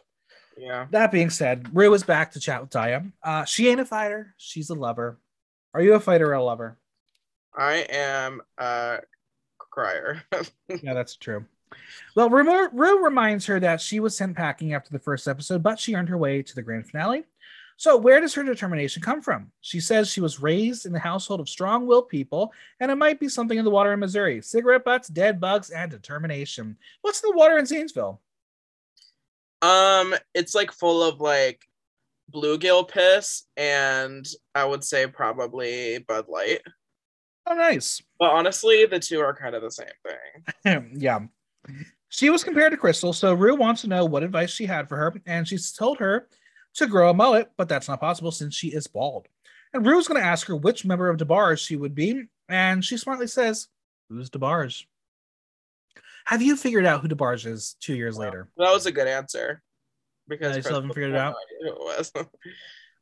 yeah. That being said, Rue is back to chat with Daya. Uh, she ain't a fighter. She's a lover. Are you a fighter or a lover? I am a crier. [LAUGHS] Yeah, that's true. Well, Rue, Rue reminds her that she was sent packing after the first episode, but she earned her way to the grand finale. So, where does her determination come from? She says she was raised in the household of strong willed people, and it might be something in the water in Missouri cigarette butts, dead bugs, and determination. What's in the water in Zanesville? um, it's like full of like bluegill piss and I would say probably Bud Light. Oh, nice. But honestly, the two are kind of the same thing. [LAUGHS] yeah. She was compared to Crystal, so Rue wants to know what advice she had for her, and she's told her to grow a mullet, but that's not possible since she is bald. And Rue's going to ask her which member of DeBarge she would be, and she smartly says, Who's DeBarge? Have you figured out who DeBarge is two years later? That was a good answer. Because I still haven't figured it out. no [LAUGHS]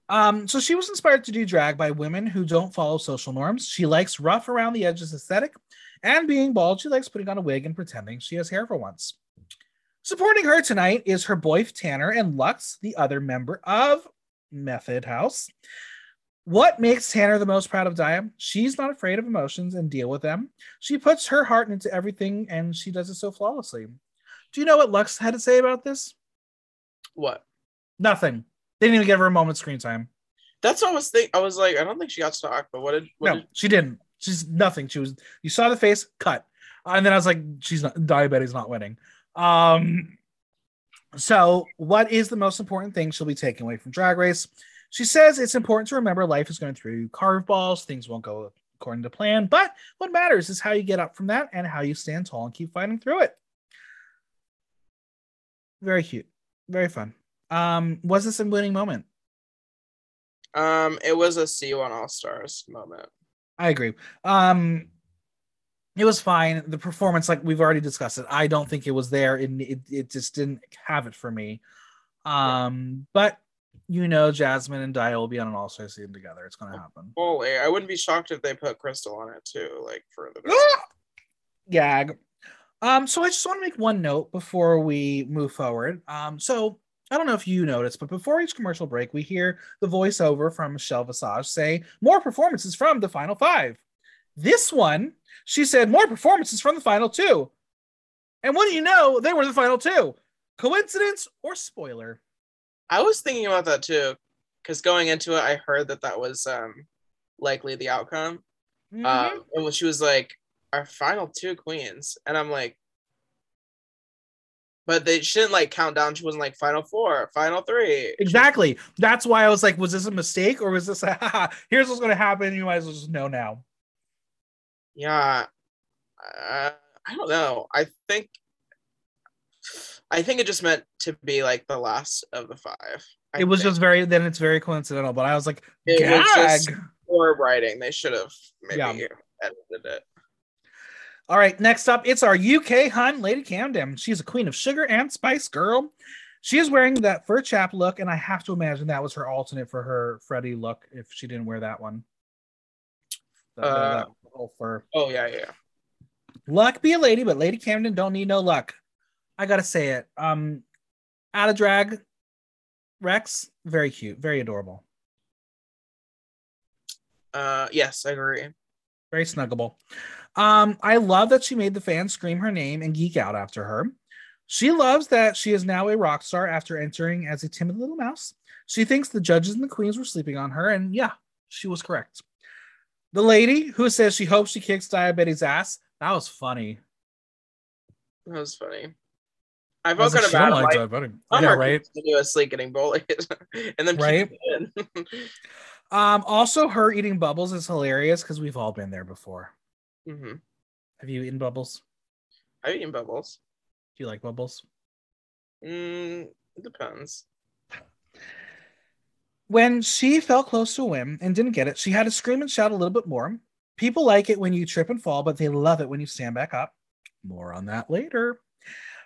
idea who it was. Um, so she was inspired to do drag by women who don't follow social norms. She likes rough around the edges aesthetic, and being bald, she likes putting on a wig and pretending she has hair for once. Supporting her tonight is her boy Tanner and Lux, the other member of Method House. What makes Tanner the most proud of Daya? She's not afraid of emotions and deal with them. She puts her heart into everything and she does it so flawlessly. Do you know what Lux had to say about this? what? Nothing. They didn't even give her a moment screen time. That's what I was thinking. I was like, I don't think she got talk, but what did what No, did she didn't. She's nothing. She was you saw the face cut, uh, and then I was like, she's not Daya Betty's not winning. Um, so what is the most important thing she'll be taking away from Drag Race? She says it's important to remember life is going through carve balls. Things won't go according to plan, but what matters is how you get up from that and how you stand tall and keep fighting through it. Very cute, very fun. Um, was this a winning moment? Um, it was a see you on All Stars moment. I agree. Um, it was fine. The performance, like we've already discussed it, I don't think it was there. It it, it just didn't have it for me. Um, but you know, Jasmine and Daya will be on an All Star season together. It's gonna happen. Holy, I wouldn't be shocked if they put Crystal on it too, like further. Gag. Um, so I just want to make one note before we move forward. Um, so I don't know if you noticed, but before each commercial break, we hear the voiceover from Michelle Visage say, More performances from the final five. This one, she said, More performances from the final two. And what do you know? They were the final two. Coincidence or spoiler? I was thinking about that too, because going into it, I heard that that was um likely the outcome. Mhm. Um, and when she was like, "Our final two queens," and I'm like, but they shouldn't like count down. She wasn't like final four, final three. exactly. That's why I was like, was this a mistake or was this a, [LAUGHS] "Haha, here's what's going to happen? You might as well just know now. Yeah, uh, I don't know. I think, I think it just meant to be like the last of the five. I it was think. just very, then it's very coincidental, but I was like, It gag. was just- poor writing. They should have maybe Yeah. edited it. All right, next up, it's our UK hun, Lady Camden. She's a queen of sugar and spice girl. She is wearing that fur chap look, and I have to imagine that was her alternate for her Freddie look if she didn't wear that one. That- Uh, that fur. Oh yeah, yeah. Luck be a lady, but Lady Camden don't need no luck. I gotta say it. Um, out of drag, Rex, very cute, very adorable, Uh, yes, I agree. very snuggable. Um, I love that she made the fans scream her name and geek out after her. She loves that she is now a rock star after entering as a timid little mouse. She thinks the judges and the queens were sleeping on her, and yeah, she was correct. The lady who says she hopes she kicks diabetes ass, that was funny. That was funny. I felt kind of bad. like Like, diabetes." I'm Yeah, right. continuously getting bullied, [LAUGHS] and then Right. keep it in. Um, also, her eating bubbles is hilarious because we've all been there before. Mhm. Have you eaten bubbles? I've eaten bubbles. Do you like bubbles? Mm, it depends. When she fell close to a win and didn't get it, she had to scream and shout a little bit more. People like it when you trip and fall, but they love it when you stand back up. More on that later.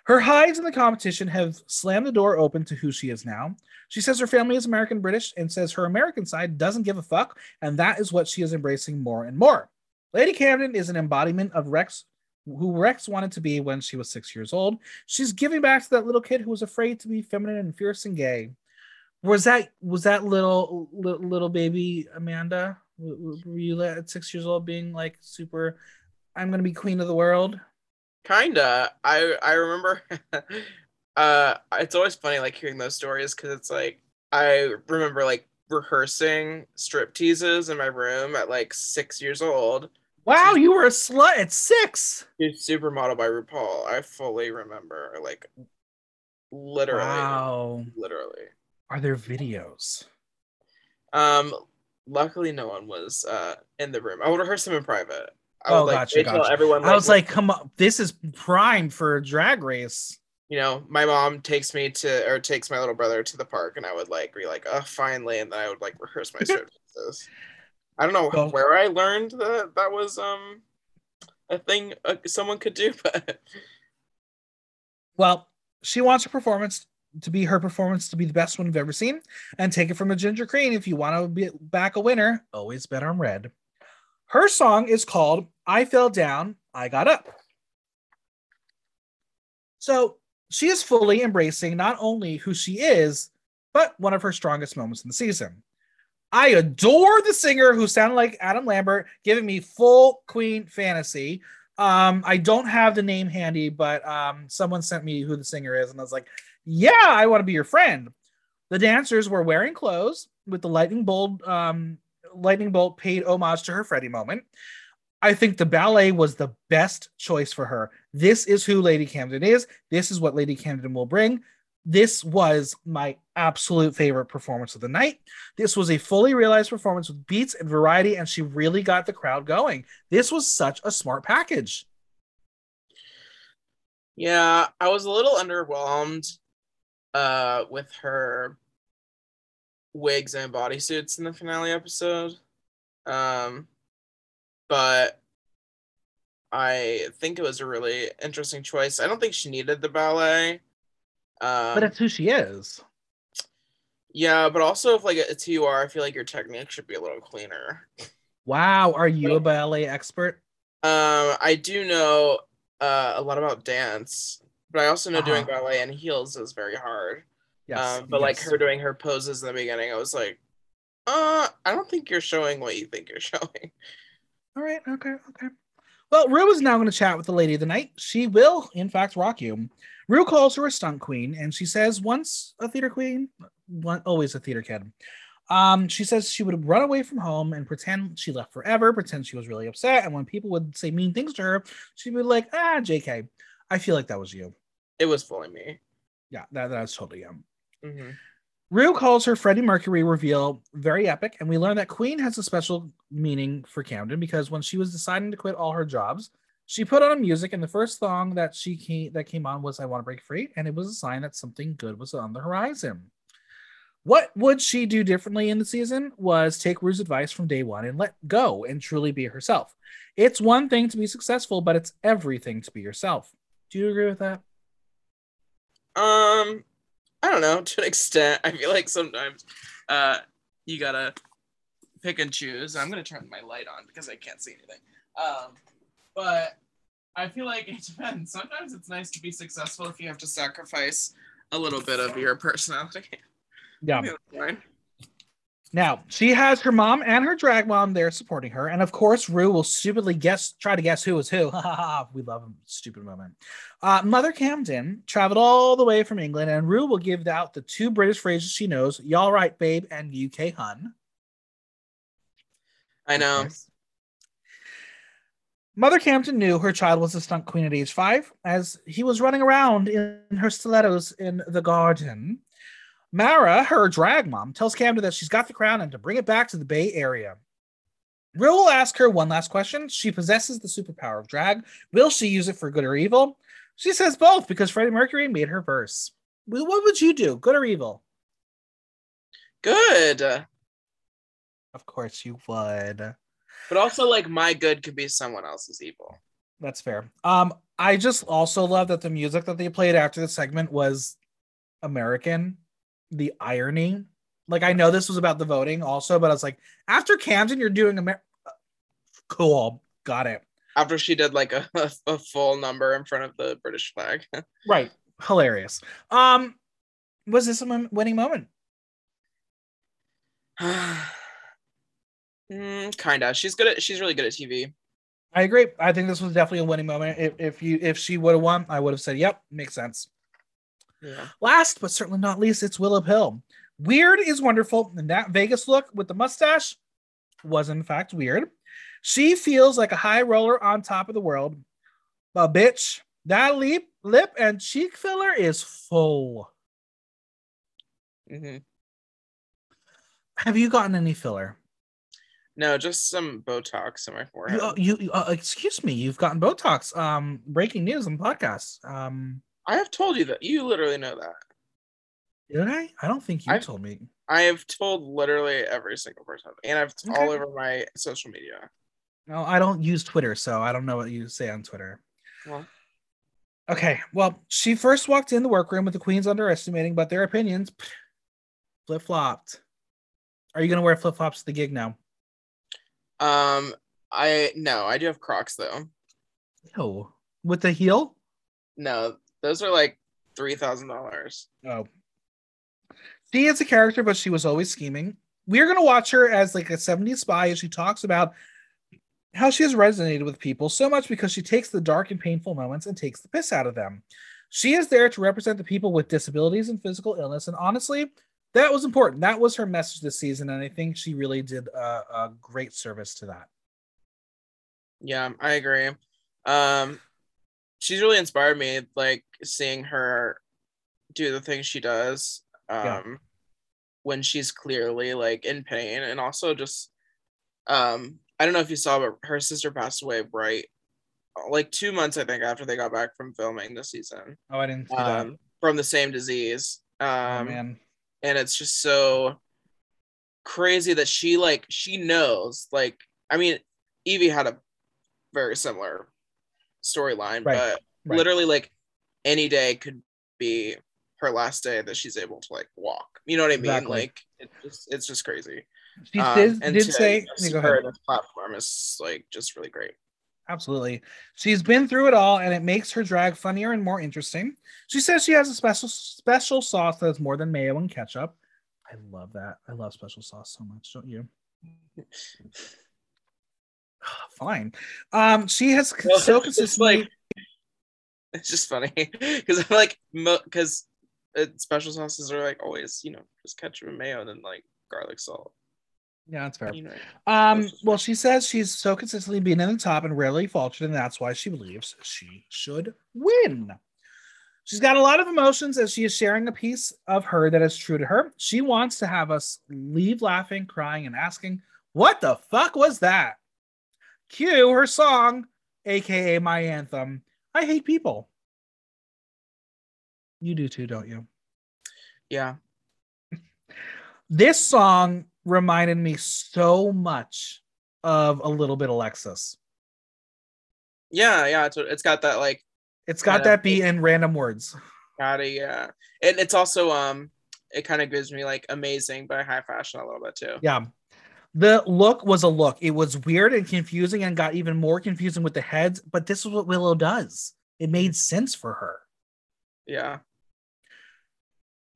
Her hides in the competition have slammed the door open to who she is now. She says her family is American British and says her American side doesn't give a fuck, and that is what she is embracing more and more. Lady Camden is an embodiment of Rex, who Rex wanted to be when she was six years old. She's giving back to that little kid who was afraid to be feminine and fierce and gay. Was that was that little little, little baby Amanda? Were you at six years old being like super? I'm gonna be queen of the world. Kinda. I I remember. [LAUGHS] uh, it's always funny like hearing those stories because it's like I remember like rehearsing strip teases in my room at like six years old. Wow, you were a slut at six. She's supermodel by RuPaul. I fully remember like literally, Wow. literally. Are there videos? Um, luckily no one was uh in the room. I would rehearse them in private. I would Oh, like gotcha, gotcha. everyone. I was like, come on, this is prime for a drag race. you know, my mom takes me to or takes my little brother to the park, and I would like be like, oh, finally, and then I would like rehearse my [LAUGHS] teases. I don't know Well- where I learned that that was um a thing uh, someone could do, [LAUGHS] but Well, she wants her performance to be her performance to be the best one you've ever seen, and take it from a ginger queen. If you want to be back a winner, always bet on red. Her song is called "I Fell Down, I Got Up." So she is fully embracing not only who she is, but one of her strongest moments in the season. I adore the singer who sounded like Adam Lambert, giving me full Queen fantasy. Um, I don't have the name handy, but um, someone sent me who the singer is, and I was like, "Yeah, I want to be your friend." The dancers were wearing clothes with the lightning bolt. Um, lightning bolt paid homage to her Freddie moment. I think the ballet was the best choice for her. This is who Lady Camden is. This is what Lady Camden will bring. This was my absolute favorite performance of the night. This was a fully realized performance with beats and variety, and she really got the crowd going. This was such a smart package. Yeah, I was a little underwhelmed uh with her wigs and bodysuits in the finale episode. Um but I think it was a really interesting choice. I don't think she needed the ballet. Um, but it's who she is. Yeah, but also if like it's who you are, I feel like your technique should be a little cleaner. Wow, are you a ballet expert? Um, I do know uh, a lot about dance, but I also know Uh-huh. doing ballet and heels is very hard. Yes. um, but like her doing her poses in the beginning, I was like, uh, I don't think you're showing what you think you're [LAUGHS] showing. All right. Okay. Okay. Well, Rue is now going to chat with the lady of the night. She will, in fact, rock you. Rue calls her a stunt queen, and she says, once a theater queen, one, always a theater kid. Um, she says she would run away from home and pretend she left forever, pretend she was really upset. And when people would say mean things to her, she'd be like, ah, JK. I feel like that was you. It was fully me. Yeah, that, that's totally you. Mhm. Rue calls her Freddie Mercury reveal very epic, and we learn that Queen has a special meaning for Camden because when she was deciding to quit all her jobs, she put on music, and the first song that she came, that came on was "I Want to Break Free," and it was a sign that something good was on the horizon. What would she do differently in the season? Was take Rue's advice from day one and let go and truly be herself. It's one thing to be successful, but it's everything to be yourself. Do you agree with that? Um, I don't know. [LAUGHS] To an extent, I feel like sometimes, uh, you gotta pick and choose. I'm gonna turn my light on because I can't see anything. Um, but I feel like it [LAUGHS] depends. Sometimes it's nice to be successful if you have to sacrifice a little bit of your personality. Yeah. Yeah. Now, she has her mom and her drag mom there supporting her. And of course, Rue will stupidly guess, try to guess who is who. [LAUGHS] we love a stupid moment. Uh, Mother Camden traveled all the way from England, and Rue will give out the two British phrases she knows Y'all right, babe, and UK hun. I know. Mother Camden knew her child was a stunt queen at age five, as he was running around in her stilettos in the garden. Mara, her drag mom, tells Camden that she's got the crown and to bring it back to the Bay Area. Will will ask her one last question. She possesses the superpower of drag. Will she use it for good or evil? She says both because Freddie Mercury made her verse. What would you do, good or evil? Good. Of course you would. But also, like, my good could be someone else's evil. That's fair. Um, I just also love that the music that they played after the segment was American. The irony, like I know this was about the voting also, but I was like, after Camden, you're doing Amer. Cool, got it. After she did like a, a, full number in front of the British flag. [LAUGHS] Right, hilarious. Um, was this a winning moment? [SIGHS] mm, kinda. She's good at. She's really good at TV. I agree. I think this was definitely a winning moment. If if you if she would have won, I would have said, "Yep, makes sense." Yeah. Last but certainly not least, it's Willow Pill. Weird is wonderful, and that Vegas look with the mustache was in fact weird. She feels like a high roller on top of the world, but bitch, that lip, lip and cheek filler is full. hmm Have you gotten any filler? No, just some Botox in my forehead. You, you uh, excuse me, you've gotten Botox. Um, breaking news on podcasts. Um, I have told you that. You literally know that. did I? I don't think you I've- told me. I have told literally every single person, and I've Okay. all over my social media. No, I don't use Twitter, so I don't know what you say on Twitter. Well, Okay, well, she first walked in the workroom with the queens underestimating, but their opinions flip flopped. Are you gonna wear flip flops to the gig now? um, I no, I do have Crocs though. No, with the heel. No, those are like three thousand dollars. Oh, she is a character, but she was always scheming. We're gonna watch her as like a 70s spy as she talks about how she has resonated with people so much because she takes the dark and painful moments and takes the piss out of them. She is there to represent the people with disabilities and physical illness, and honestly, that was important. That was her message this season, and I think she really did a, a great service to that. Yeah, I agree. Um, she's really inspired me, like seeing her do the things she does. Um, Yeah. when she's clearly like in pain, and also just, um, I don't know if you saw, but her sister passed away right, like two months I think after they got back from filming this season, Oh, I didn't see that. um, from the same disease. oh Um, man. and it's just so crazy that she like she knows like i mean evie had a very similar storyline Right, but right. literally like any day could be her last day that she's able to like walk you know what i mean Exactly. like it's just it's just crazy She Um, did, and did to say, you know, yeah, see go her platform is like just really great Absolutely. She's been through it all and it makes her drag funnier and more interesting. She says she has a special special sauce that's more than mayo and ketchup. I love that. I love special sauce so much, don't you? [LAUGHS] [SIGHS] Fine. Um, she has Well, [LAUGHS] so it's consistently like [LAUGHS] it's just funny because i'm like because special sauces are like always you know just ketchup and mayo and then like garlic salt yeah, that's fair. you know Um, That's well, she says she's so consistently been in the top and rarely faltered, and that's why she believes she should win. She's got a lot of emotions as she is sharing a piece of her that is true to her. She wants to have us leave laughing, crying, and asking, What the fuck was that? Cue her song, aka my anthem, I Hate People. You do too, don't you? yeah [LAUGHS] This song reminded me so much of a little bit Alexis. yeah yeah it's, it's got that like It's got that beat and random words. Gotta yeah. And it's also um it kind of gives me like amazing by high fashion a little bit too. Yeah. The look was a look. It was weird and confusing and got even more confusing with the heads, but this is what Willow does. It made sense for her. Yeah.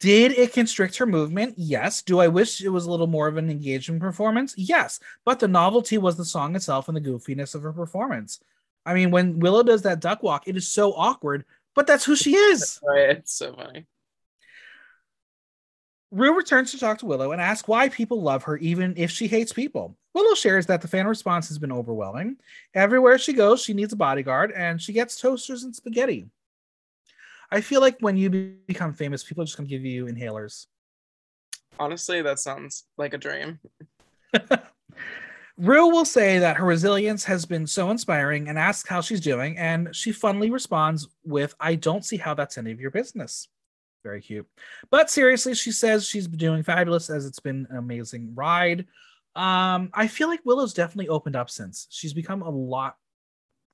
Did it constrict her movement? Yes. Do I wish it was a little more of an engaging performance? Yes. But the novelty was the song itself and the goofiness of her performance. I mean, when Willow does that duck walk, it is so awkward, but that's who she is. Right. It's so funny. Rue returns to talk to Willow and asks why people love her even if she hates people. Willow shares that the fan response has been overwhelming. Everywhere she goes, she needs a bodyguard and she gets toasters and spaghetti. I feel like when you become famous, people are just going to give you inhalers. Honestly, that sounds like a dream. [LAUGHS] Rue will say that her resilience has been so inspiring and asks how she's doing, and she funnily responds with, I don't see how that's any of your business. Very cute. But seriously, she says she's been doing fabulous as it's been an amazing ride. Um, I feel like Willow's definitely opened up since. She's become a lot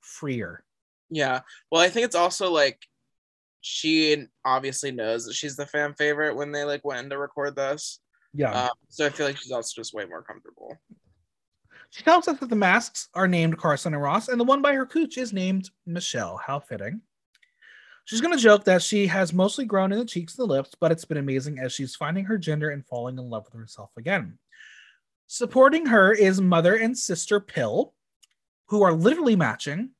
freer. Yeah. Well, I think it's also like she obviously knows that she's the fan favorite when they like went in to record this. Yeah. Um, so I feel like she's also just way more comfortable. She tells us that the masks are named Carson and Ross, and the one by her cooch is named Michelle. How fitting. She's going to joke that she has mostly grown in the cheeks and the lips, but it's been amazing as she's finding her gender and falling in love with herself again. Supporting her is mother and sister Pill, who are literally matching.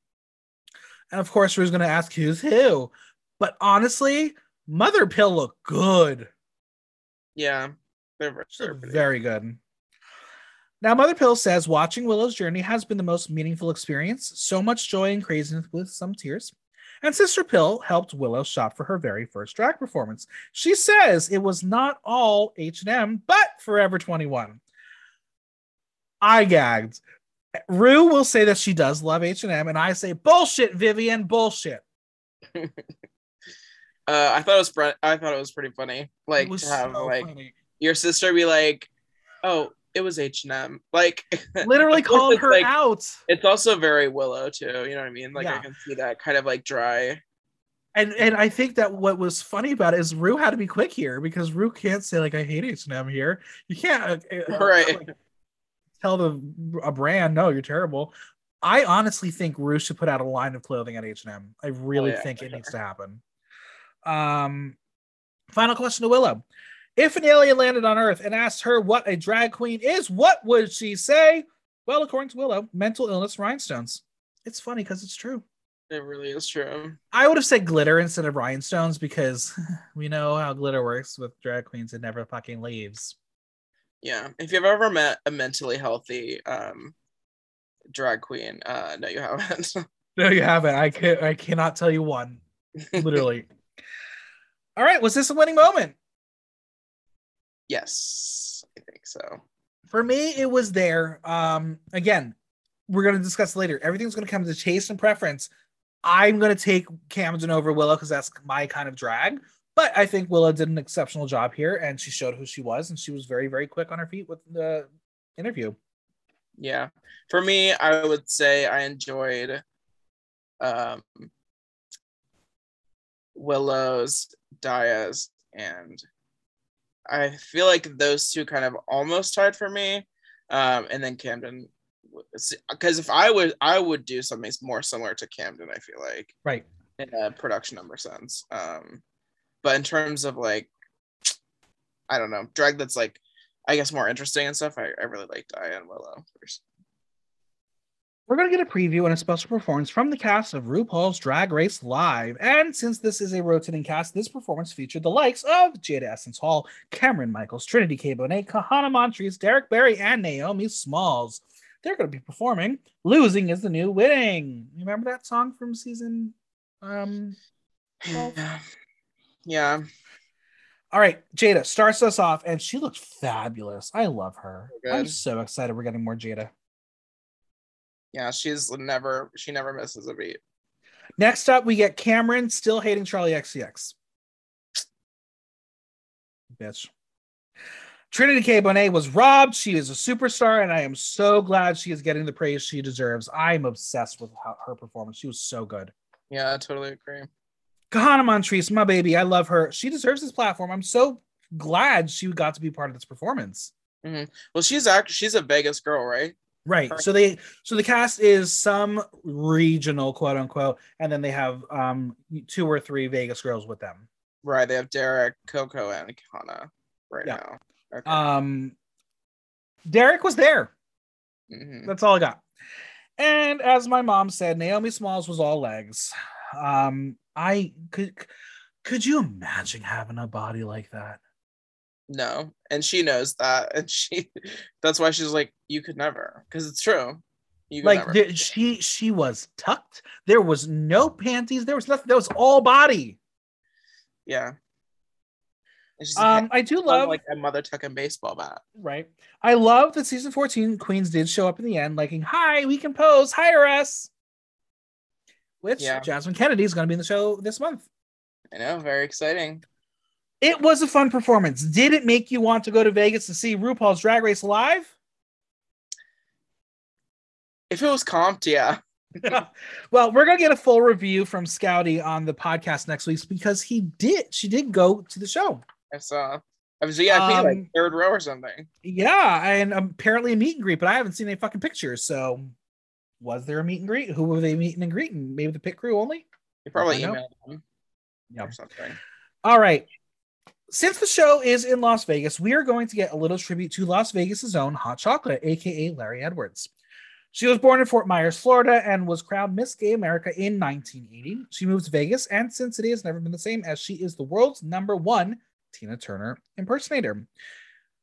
And of course, Rue's going to ask who's who. But honestly, Mother Pill look good. Yeah. They're very, they're very good. Now, Mother Pill says watching Willow's journey has been the most meaningful experience. So much joy and craziness with some tears. And Sister Pill helped Willow shop for her very first drag performance. She says it was not all H&M, but Forever 21. I gagged. Rue will say that she does love H&M, and I say bullshit, Vivian, bullshit. [LAUGHS] Uh, I thought it was fr- I thought it was pretty funny. Like to have so like funny. your sister be like, "Oh, it was H and M." Like [LAUGHS] Literally called her like- out. It's also very Willow too. You know what I mean? Like Yeah. I can see that kind of like dry. And and I think that what was funny about it is Rue had to be quick here because Rue can't say like I hate H and M here. You can't uh, uh, Right. like, tell the a brand no you're terrible. I honestly think Rue should put out a line of clothing at H and M. I really Oh, yeah, think it needs to happen. Um, final question to Willow: If an alien landed on Earth and asked her what a drag queen is, what would she say? Well, according to Willow, mental illness rhinestones. It's funny because it's true. It really is true. I would have said glitter instead of rhinestones because [LAUGHS] we know how glitter works with drag queens. It never fucking leaves. Yeah. If you've ever met a mentally healthy um drag queen. Uh, no, you haven't. [LAUGHS] No, you haven't. I can I cannot tell you one. [LAUGHS] Literally. All right, was this a winning moment? Yes, I think so. For me, it was there. Um, again, we're gonna discuss later. Everything's gonna come to taste and preference. I'm gonna take Camden over Willow because that's my kind of drag. But I think Willow did an exceptional job here, and she showed who she was, and she was very, very quick on her feet with the interview. Yeah, for me, I would say I enjoyed um, Willow's, Daya's, and I feel like those two kind of almost tied for me. Um, and then Camden, because if I would, I would do something more similar to Camden. I feel like Right. in a production number sense. Um, but in terms of like, I don't know, drag that's like, I guess more interesting and stuff. I, I really like and Willow. First. We're going to get a preview and a special performance from the cast of RuPaul's Drag Race Live. And since this is a rotating cast, this performance featured the likes of Jada Essence Hall, Cameron Michaels, Trinity K. Bonet, Kahanna Montrese, Derrick Barry, and Naomi Smalls. They're going to be performing Losing is the New Winning. You remember that song from season um Yeah. Yeah. All right, Jada starts us off, and she looks fabulous. I love her. I'm so excited we're getting more Jada. Yeah. She's never, she never misses a beat. Next up, we get Cameron still hating Charli XCX. Bitch. Trinity K. Bonet was robbed. She is a superstar, and I am so glad she is getting the praise she deserves. I'm obsessed with how, her performance. She was so good. Yeah, I totally agree. Kahanna Montrese, my baby, I love her. She deserves this platform. I'm so glad she got to be part of this performance. Mm-hmm. Well, she's actually, she's a Vegas girl, right? Right. So they so the cast is some regional quote unquote, and then they have um two or three Vegas girls with them. Right. They have Derrick, Coco, and Kana right Yeah. now. Okay. Um Derrick was there. Mhm. That's all I got. And as my mom said, Naomi Smalls was all legs. Um, I could could you imagine having a body like that? No, and she knows that, [LAUGHS] and she that's why she's like, you could never, because it's true. You Like she she was tucked. There was no panties. There was nothing. That was all body. yeah. Um, I do love like a mother tucking baseball bat. right. I love that season fourteen queens did show up in the end, liking, "Hi, we can pose. Hire us." Which Yeah. Jasmine Kennedie is going to be in the show this month. I know, very exciting. It was a fun performance. Did it make you want to go to Vegas to see RuPaul's Drag Race live? If it was comped, yeah. [LAUGHS] [LAUGHS] well, we're gonna get a full review from Scouty on the podcast next week because he did. She did go to the show. I saw. I was VIP Um, like third row or something. Yeah, and apparently a meet and greet, but I haven't seen any fucking pictures. So, was there a meet and greet? Who were they meeting and greeting? Maybe the pit crew only. You probably emailed them Yeah. or something. All right. Since the show is in Las Vegas, we are going to get a little tribute to Las Vegas's own Hot Chocolate, aka Larry Edwards. She was born in Fort Myers, Florida, and was crowned Miss Gay America in 1980. She moved to Vegas, and since City has never been the same as she is the world's number one Tina Turner impersonator.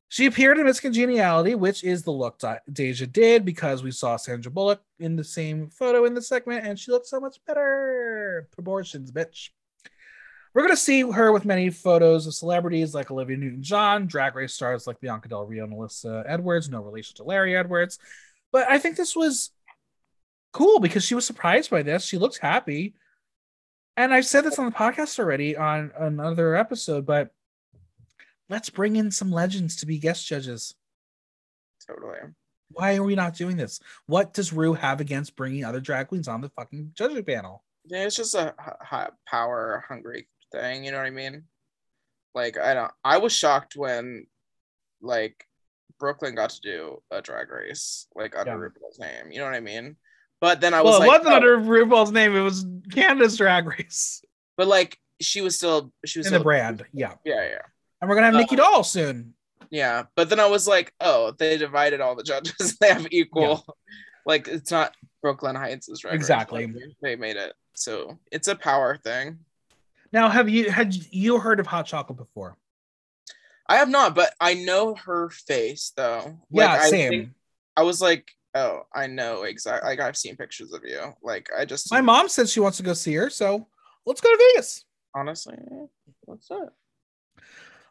She appeared in Miss Congeniality, which is the look Deja did because we saw Sandra Bullock in the same photo in the segment, and she looked so much better. Proportions, bitch. We're going to see her with many photos of celebrities like Olivia Newton John, drag race stars like Bianca Del Rio and Alyssa Edwards, no relation to Larry Edwards. But I think this was cool because she was surprised by this. She looked happy. And I've said this on the podcast already on another episode, but let's bring in some legends to be guest judges. Totally. Why are we not doing this? What does Rue have against bringing other drag queens on the fucking judging panel? Yeah, it's just a h- power hungry thing. You know what I mean? Like I don't. I was shocked when, like, Brooke Lynn got to do a drag race like under Yeah. RuPaul's name. You know what I mean? But then I was well, like, it wasn't oh, under RuPaul's name, it was Canada's drag race but like she was still she was in the still, brand. Yeah. Yeah, yeah, And we're gonna have Uh, Nicky Doll soon. yeah. But then I was like, oh, they divided all the judges. [LAUGHS] they have equal. Like it's not Brooke Lynn Hytes' drag race. Exactly. Like, they made it. So it's a power thing. Now, have you had you heard of hot chocolate before? I have not, but I know her face though. Yeah, Like, I same. think- I was like, oh, I know exactly. Like I've seen pictures of you. Like I just My mom said she wants to go see her, so let's go to Vegas. honestly, what's up?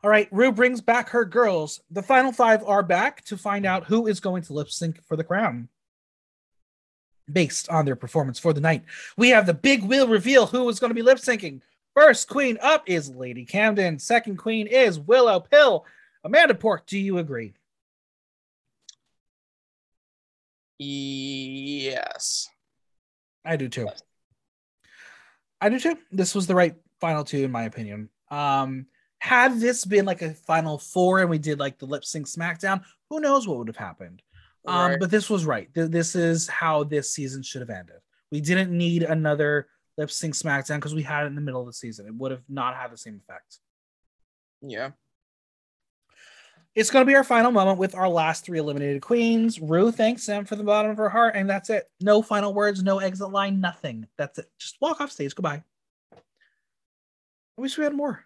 All right, Rue brings back her girls. The final five are back to find out who is going to lip sync for the crown. Based on their performance for the night, we have the big wheel reveal who is going to be lip syncing. First queen up is Lady Camden. Second queen is Willow Pill. Amanda Porq, do you agree? Yes. I do too. I do too. This was the right final two, in my opinion. Um, had this been like a final four and we did like the lip sync SmackDown, who knows what would have happened? Um, Right. but this was right. Th- this is how this season should have ended. We didn't need another lip sync SmackDown because we had it in the middle of the season. It would have not had the same effect. Yeah. It's going to be our final moment with our last three eliminated queens. Rue thanks them for the bottom of her heart, and that's it. No final words, no exit line, nothing. That's it. Just walk off stage. Goodbye. I wish we had more.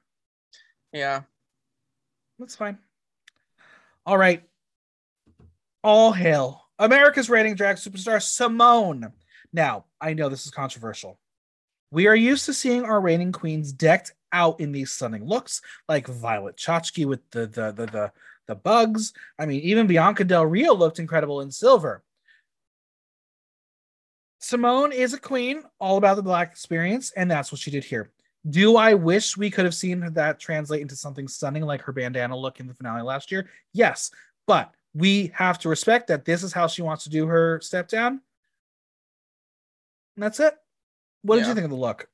Yeah. That's fine. All right. All hail America's reigning drag superstar Simone. Now, I know this is controversial. We are used to seeing our reigning queens decked out in these stunning looks, like Violet Chachki with the the the the, the bugs. I mean, even Bianca Del Rio looked incredible in silver. Simone is a queen, all about the black experience, and that's what she did here. Do I wish we could have seen that translate into something stunning like her bandana look in the finale last year? Yes, but we have to respect that this is how she wants to do her step down. And that's it. What did you think of the look?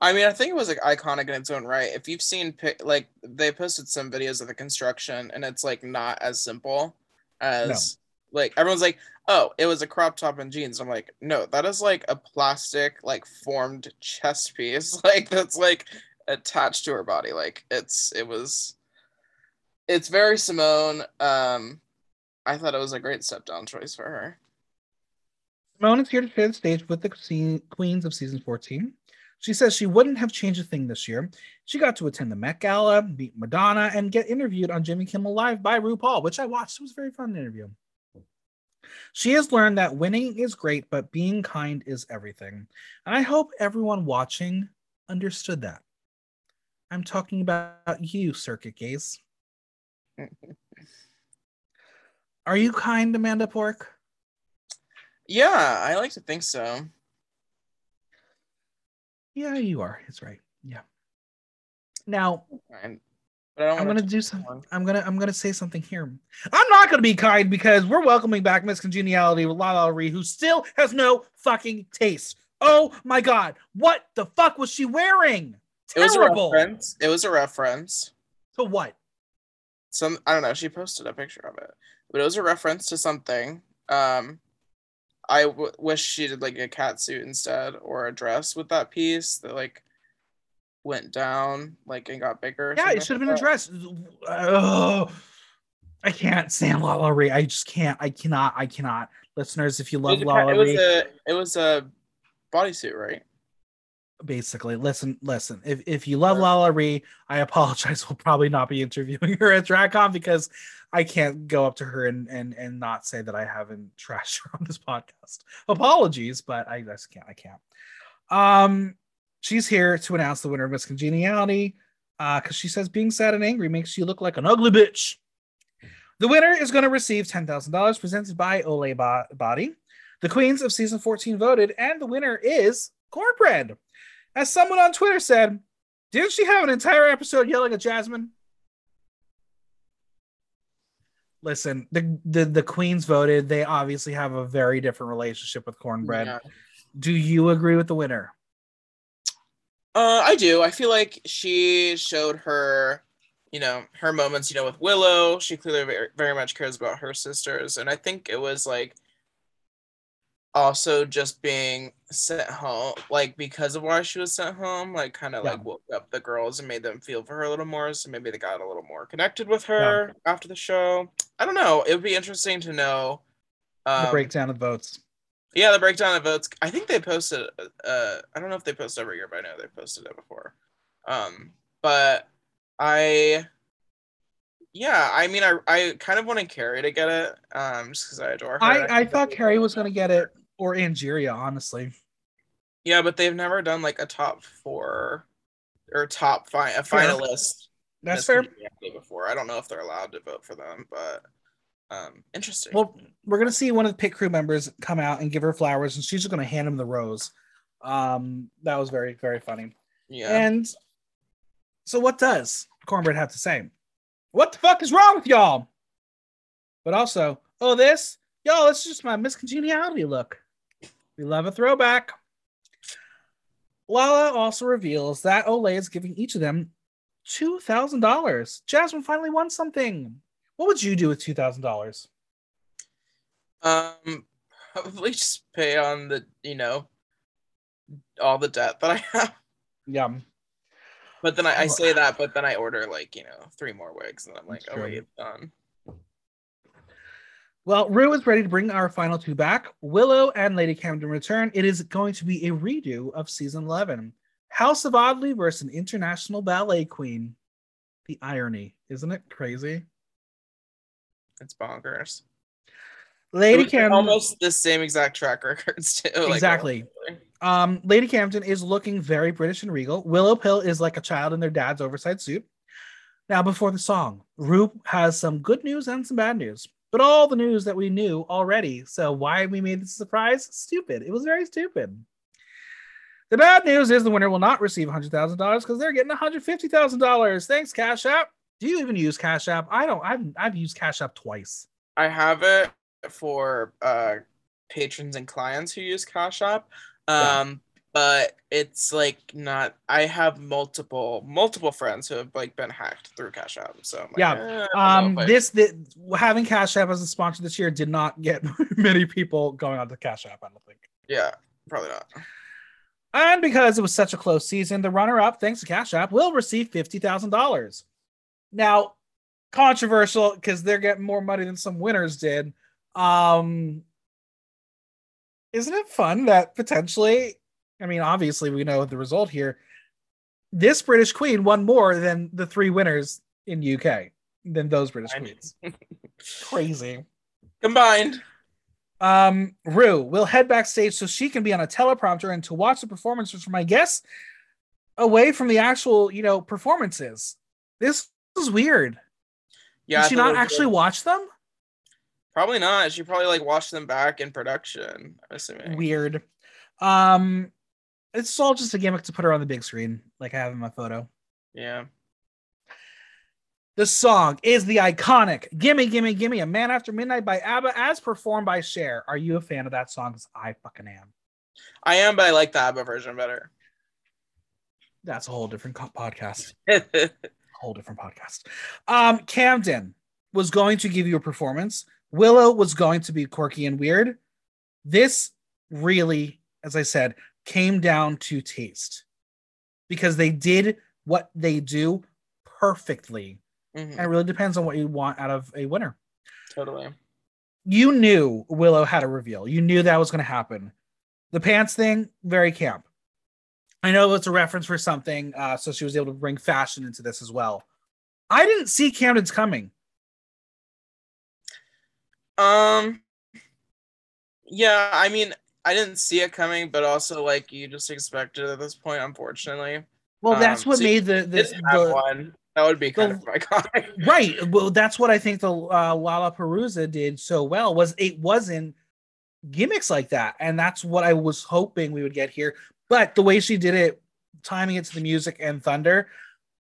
I mean, I think it was like iconic in its own right. If you've seen like they posted some videos of the construction and it's like not as simple as like everyone's like, "Oh, it was a crop top and jeans." I'm like, "No, that is like a plastic like formed chest piece [LAUGHS] like that's like attached to her body. Like it's it was it's very Simone. Um I thought it was a great step down choice for her. Simone is here to share the stage with the queens of season 14. She says she wouldn't have changed a thing this year. She got to attend the Met Gala, meet Madonna, and get interviewed on Jimmy Kimmel Live by RuPaul, which I watched. It was a very fun interview. She has learned that winning is great, but being kind is everything. And I hope everyone watching understood that. I'm talking about you, Circuit Gaze. [LAUGHS] Are you kind, Amanda Porq? Yeah, I like to think so. Yeah, you are. It's right. Yeah. Now, but I don't I'm gonna do something. some. I'm gonna I'm gonna say something here. I'm not gonna be kind because we're welcoming back Miss Congeniality with Lala Ri, who still has no fucking taste. Oh my god, what the fuck was she wearing? It was a reference. It was a reference. To what? Some I don't know. She posted a picture of it, but it was a reference to something. Um, I w- wish she did like a cat suit instead or a dress with that piece that like went down like and got bigger. Yeah, it should have like been a dress. Oh, I can't stand Lala Ri. I just can't. I cannot. I cannot. Listeners, if you love Lala it was Ree, a it was a bodysuit, right? basically listen listen if, if you love Sure. lala ri i apologize [LAUGHS] we'll probably not be interviewing her at dragcon because i can't go up to her and and and not say that i haven't [LAUGHS] trashed her on this podcast. Apologies but i just can't i can't. Um she's here to announce the winner of miss congeniality uh because she says being sad and angry makes you look like an ugly bitch. The winner is going to receive $10000 presented by ole Bo- body. The queens of season 14 voted and the winner is kornbread. As someone on Twitter said, didn't she have an entire episode yelling at Jasmine? Listen, the, the the queens voted. They obviously have a very different relationship with kornbread. Yeah. Do you agree with the winner? Uh, I do. I feel like she showed her, you know, her moments. You know, with Willow, she clearly very, very much cares about her sisters, and I think it was like also just being sent home, like because of why she was sent home, like kind of Yeah. like woke up the girls and made them feel for her a little more. So maybe they got a little more connected with her after the show. I don't know. It would be interesting to know. Um, the breakdown of votes. yeah, the breakdown of votes. I think they posted. Uh, I don't know if they post every year, but I know they posted it before. Um, but I, Yeah, I mean, I I kind of wanted Kerri to get it, um, just because I adore her. I, I thought Kerri was gonna get it or Angeria, honestly. Yeah, but they've never done like a top four or top fi- a finalist. That's fair. Before, I don't know if they're allowed to vote for them, but um, interesting. Well, we're gonna see one of the pit crew members come out and give her flowers, and she's just gonna hand him the rose. Um, that was very very funny. yeah, And so, what does Kornbread have to say? What the fuck is wrong with y'all? But also, oh, this, y'all, it's just my miscongeniality look. We love a throwback. Lala also reveals that Olay is giving each of them $2,000. Jasmine finally won something. What would you do with $2,000? um, probably just pay on the you know all the debt that I have. Yum. But then I, I Oh. say that, but then I order like you know three more wigs, and I'm like, That's oh wait, done. Well, Rue is ready to bring our final two back. Willow and Lady Camden return. It is going to be a redo of season 11. House of Oddly versus an international ballet queen. The irony, isn't it crazy? It's bonkers. Lady Camden, almost the same exact track records too. like, Exactly. Um, Lady Camden is looking very British and regal. Willow Pill is like a child in their dad's oversized suit. Now, before the song, Rue has some good news and some bad news, but all the news that we knew already. So why we made this surprise? Stupid. It was very stupid. The bad news is the winner will not receive $100,000 because they're getting $150,000. Thanks, Cash App. Do you even use Cash App? I don't. I've I've used Cash App twice. I have it for uh patrons and clients who use Cash App. Yeah. Um but it's like not I have multiple multiple friends who have like been hacked through Cash App. So like, Yeah. eh, I don't know Um, this the having Cash App as a sponsor this year did not get [LAUGHS] many people going on to Cash App. I don't think. yeah, probably not. And because it was such a close season, the runner-up, thanks to Cash App, will receive fifty thousand dollars. Now, controversial because they're getting more money than some winners did. Um, isn't it fun that potentially? I mean, obviously, we know the result here. This British Queen won more than the three winners in UK than those British I queens. [LAUGHS] Crazy. Combined. Um, Rue will head backstage so she can be on a teleprompter and to watch the performances from my guests away from the actual, you know, performances. This is weird. Yeah. Did she not actually good. watch them? Probably not. She probably like watched them back in production. I'm assuming. Weird. Um, it's all just a gimmick to put her on the big screen, like I have in my photo. Yeah. The song is the iconic "Gimme, Gimme, Gimme" a Man After Midnight by ABBA, as performed by Cher. Are you a fan of that song? 'Cause I fucking am. I am, but I like the ABBA version better. That's a whole different co- podcast. [LAUGHS] whole different podcast. Um, Camden was going to give you a performance. Willow was going to be quirky and weird. This really, as I said, came down to taste because they did what they do perfectly. Mhm, And it really depends on what you want out of a winner. totally. You knew Willow had a reveal. You knew that was going to happen. The pants thing, very camp. I know it's a reference for something, uh, so she was able to bring fashion into this as well. I didn't see Camden's coming. Um. Yeah, I mean, I didn't see it coming, but also like you just expected it at this point, unfortunately. Well, that's Um, what so made the, have the one. That would be kind the- of iconic. [LAUGHS] right. Well, that's what I think the uh, Lollapalooza did so well was it wasn't gimmicks like that, and that's what I was hoping we would get here. But the way she did it, timing it to the music and thunder,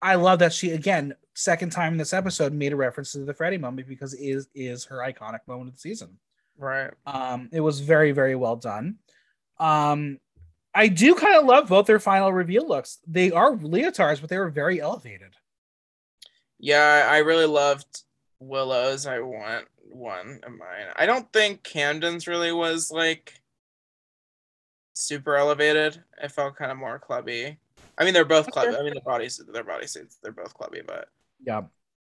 I love that she again second time in this episode made a reference to the Freddy moment because it is is her iconic moment of the season. Right. Um, it was very very well done. Um, I do kind of love both their final reveal looks. They are leotards, but they were very elevated. Yeah, I really loved Willow's. I want one of mine. I don't think Camden's really was like super elevated. It felt kind of more clubby. I mean, they're both clubby. I mean, the bodies, their bodysuits, they're both clubby, but Yeah.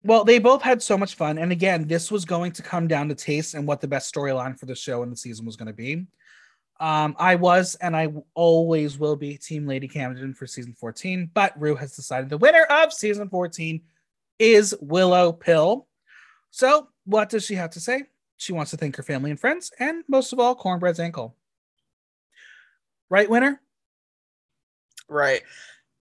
Well, they both had so much fun. And again, this was going to come down to taste and what the best storyline for the show and the season was going to be. Um, I was and I always will be Team Lady Camden for season 14, but Rue has decided the winner of season 14 is Willow Pill. So, what does she have to say? She wants to thank her family and friends, and most of all, Kornbread's ankle. Right, winner? Right.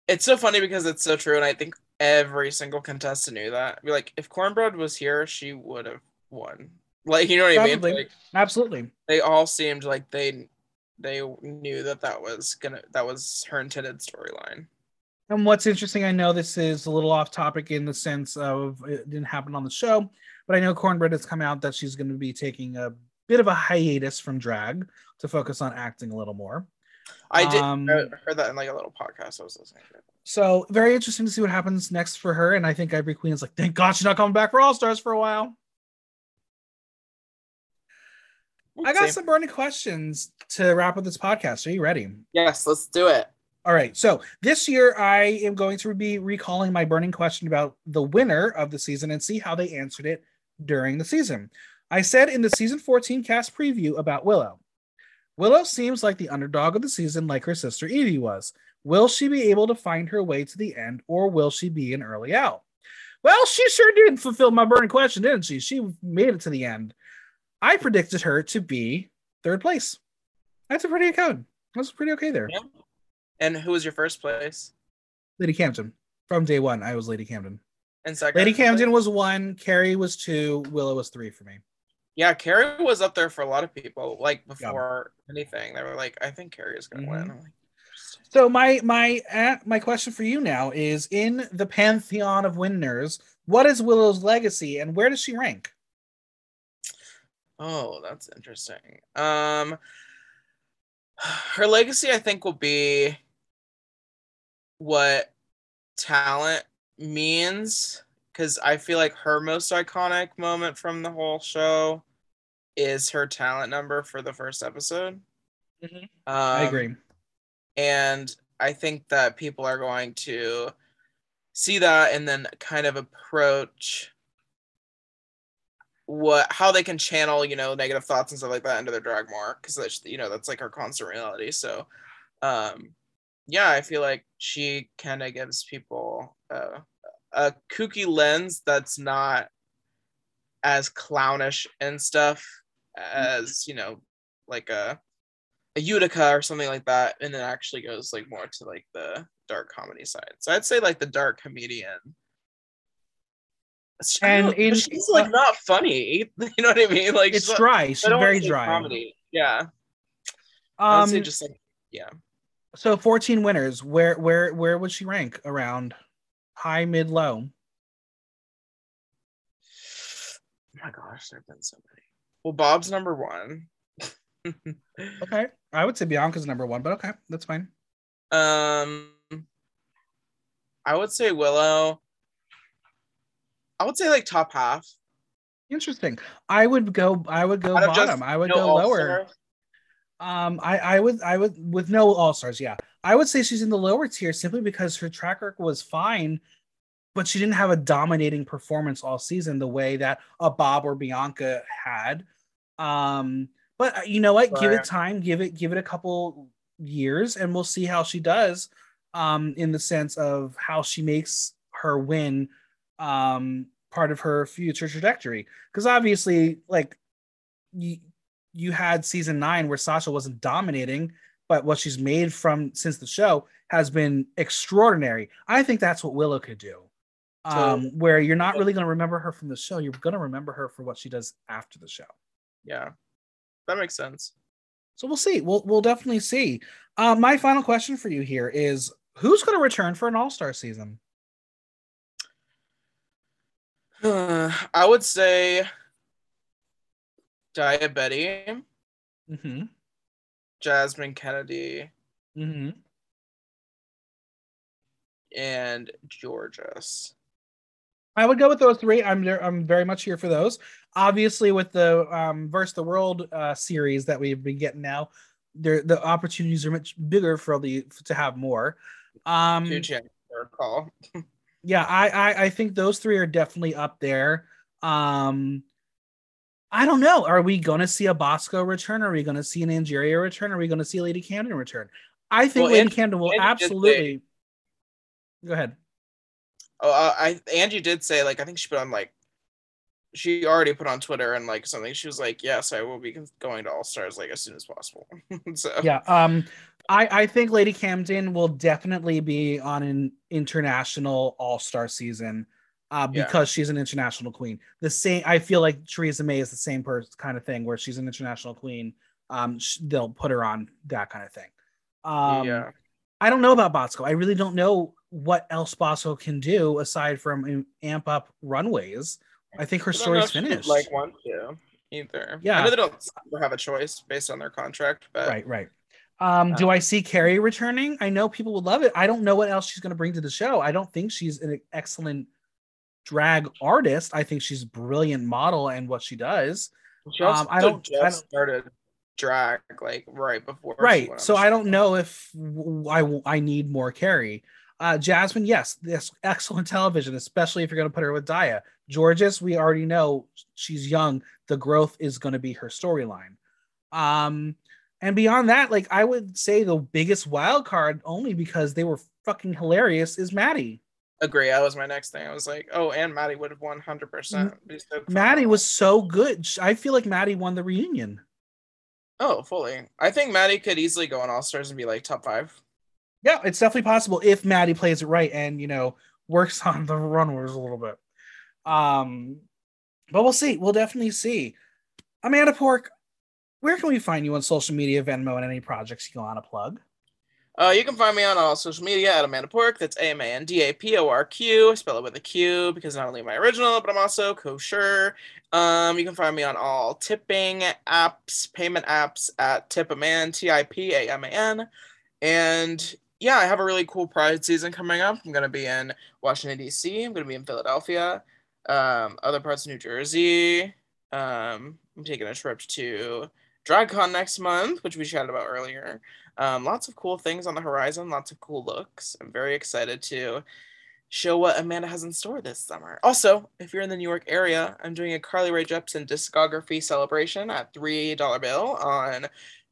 It's so funny because it's so true, and I think every single contestant knew that. Be like, if Kornbread was here, she would have won. Like, you know what Probably. I mean? Like, Absolutely. they all seemed like they they knew that that was gonna that was her intended storyline. And what's interesting, I know this is a little off topic in the sense of it didn't happen on the show, but I know Kornbread has come out that she's going to be taking a bit of a hiatus from drag to focus on acting a little more. I did Um, I heard that in like a little podcast I was listening to. So very interesting to see what happens next for her. And I think Ivory Queen is like, thank God she's not coming back for All Stars for a while. I got Same. some burning questions to wrap up this podcast. Are you ready? Yes, let's do it. All right. So this year, I am going to be recalling my burning question about the winner of the season and see how they answered it during the season. I said in the season 14 cast preview about Willow. Willow seems like the underdog of the season, like her sister Yvie was. Will she be able to find her way to the end, or will she be an early out? Well, she sure did fulfill my burning question, didn't she? She made it to the end. I predicted her to be third place. That's a pretty good. Code. That's pretty okay there. Yeah. And who was your first place? Lady Camden. From day one, I was Lady Camden. And second? Lady Camden was one, Kerri was two, Willow was three for me. Yeah, Kerri was up there for a lot of people. Like before anything, they were like, "I think Kerri is going to Mhm. win." I'm like, "Interesting." So my my uh, my question for you now is: in the pantheon of winners, what is Willow's legacy, and where does she rank? Oh, that's interesting. Um, her legacy, I think, will be what talent means, because I feel like her most iconic moment from the whole show is her talent number for the first episode. Mhm. Um, I agree. And I think that people are going to see that and then kind of approach what how they can channel you know negative thoughts and stuff like that into their drag more. Because that's you know that's like our constant reality. So um yeah i feel like she kind of gives people uh, a kooky lens that's not as clownish and stuff as you know like a a Utica or something like that, and then actually goes like more to like the dark comedy side. So I'd say like the dark comedian. She- And in- she's like not funny. [LAUGHS] You know what I mean? Like It's dry. She's very dry. Comedy. Yeah. Um, say just like yeah. so 14 winners. Where where where would she rank? Around high, mid, low? Oh my gosh, there've been so many. Well, Bob's number one. Okay, I would say Bianca's number one, but okay, that's fine. Um, I would say Willow. I would say like top half. Interesting. I would go. I would go Out of just bottom. I would no go lower. Um, I I would I would with no all stars. Yeah, I would say she's in the lower tier simply because her track record was fine, but she didn't have a dominating performance all season the way that a Bob or Bianca had. Um, but uh, you know what? Give it time. Give it give it a couple years, and we'll see how she does. Um, in the sense of how she makes her win, um, part of her future trajectory. Because obviously, like you you had season nine where Sasha wasn't dominating, but what she's made from since the show has been extraordinary. I think that's what Willow could do. Um, So- where you're not really going to remember her from the show, you're going to remember her for what she does after the show. Yeah, that makes sense. So we'll see. We'll we'll definitely see. Uh, my final question for you here is: Who's going to return for an All Star season? [SIGHS] I would say Daya Betty, Mm-hmm. Jasmine Kennedie, Mm-hmm. and Jorgeous. I would go with those three. I'm there. I'm very much here for those. Obviously, with the um, versus the world uh, series that we've been getting now, there the opportunities are much bigger for the to have more. Um, Huge call. [LAUGHS] yeah, I, I I think those three are definitely up there. Um, I don't know. Are we going to see a Bosco return? Are we going to see an Angeria return? Are we going to see Lady Camden return? I think Well, Lady Angie- Camden will Angie did say- absolutely. Go ahead. Oh, uh, I Angie did say like I think she put on like she already put on Twitter and like something. She was like, "Yes, I will be going to All Stars like as soon as possible." [LAUGHS] so yeah, um, I I think Lady Camden will definitely be on an international All Star season. Uh, because yeah. she's an international queen. The same, I feel like Theresa May is the same person kind of thing where she's an international queen. Um, sh- they'll put her on that kind of thing. Um, yeah. I don't know about Bosco. I really don't know what else Bosco can do aside from amp up runways. I think her story's finished. Like one to either. Yeah, I know they don't have a choice based on their contract, but right, right. Um, do I see Kerri returning? I know people would love it. I don't know what else she's going to bring to the show. I don't think she's an excellent drag artist. I think she's a brilliant model and what she does. She um, I don't. Just I don't, started drag like right before. Right. So I don't know if I I need more Kerri. Uh, Jasmine, yes, this excellent television, especially if you're going to put her with Daya. Jorgeous, we already know she's young. The growth is going to be her storyline. Um, and beyond that, like I would say the biggest wild card, only because they were fucking hilarious, is Maddy. Agree. That was my next thing. I was like, oh, and Maddy would have won hundred percent. Maddy was so good. I feel like Maddy won the reunion. Oh, fully. I think Maddy could easily go on All Stars and be like top five. Yeah, it's definitely possible if Maddy plays it right and you know works [LAUGHS] on the runways a little bit. Um, but we'll see. We'll definitely see. Amanda Porq, where can we find you on social media, Venmo, and any projects you want to plug? Uh, you can find me on all social media at Amanda Porq. That's A M A N D A P O R Q. I spell it with a Q because not only am I original, but I'm also kosher. Um, you can find me on all tipping apps, payment apps at Tipaman, T I P A M A N. And yeah, I have a really cool Pride season coming up. I'm going to be in Washington, D.C., I'm going to be in Philadelphia, um, other parts of New Jersey. Um, I'm taking a trip to DragCon next month, which we chatted about earlier. Um, lots of cool things on the horizon, lots of cool looks. I'm very excited to show what Amanda has in store this summer. Also, if you're in the New York area, I'm doing a Carly Rae Jepsen discography celebration at $3 bill on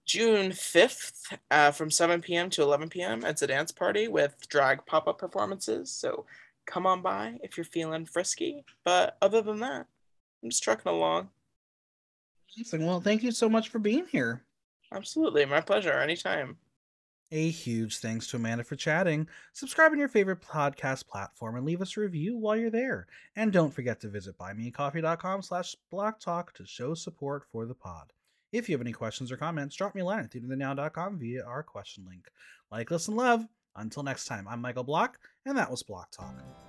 June 5th uh, from 7 p.m. to 11 p.m. It's a dance party with drag pop up performances. So come on by if you're feeling frisky. But other than that, I'm just trucking along. Well, thank you so much for being here. Absolutely. My pleasure. Anytime. A huge thanks to Amanda for chatting. Subscribe on your favorite podcast platform and leave us a review while you're there. And don't forget to visit buymeacoffee.com slash blocktalk to show support for the pod. If you have any questions or comments, drop me a line at theaterthenow.com via our question link. Like, listen, love. Until next time, I'm Michael Block, and that was Block Talk.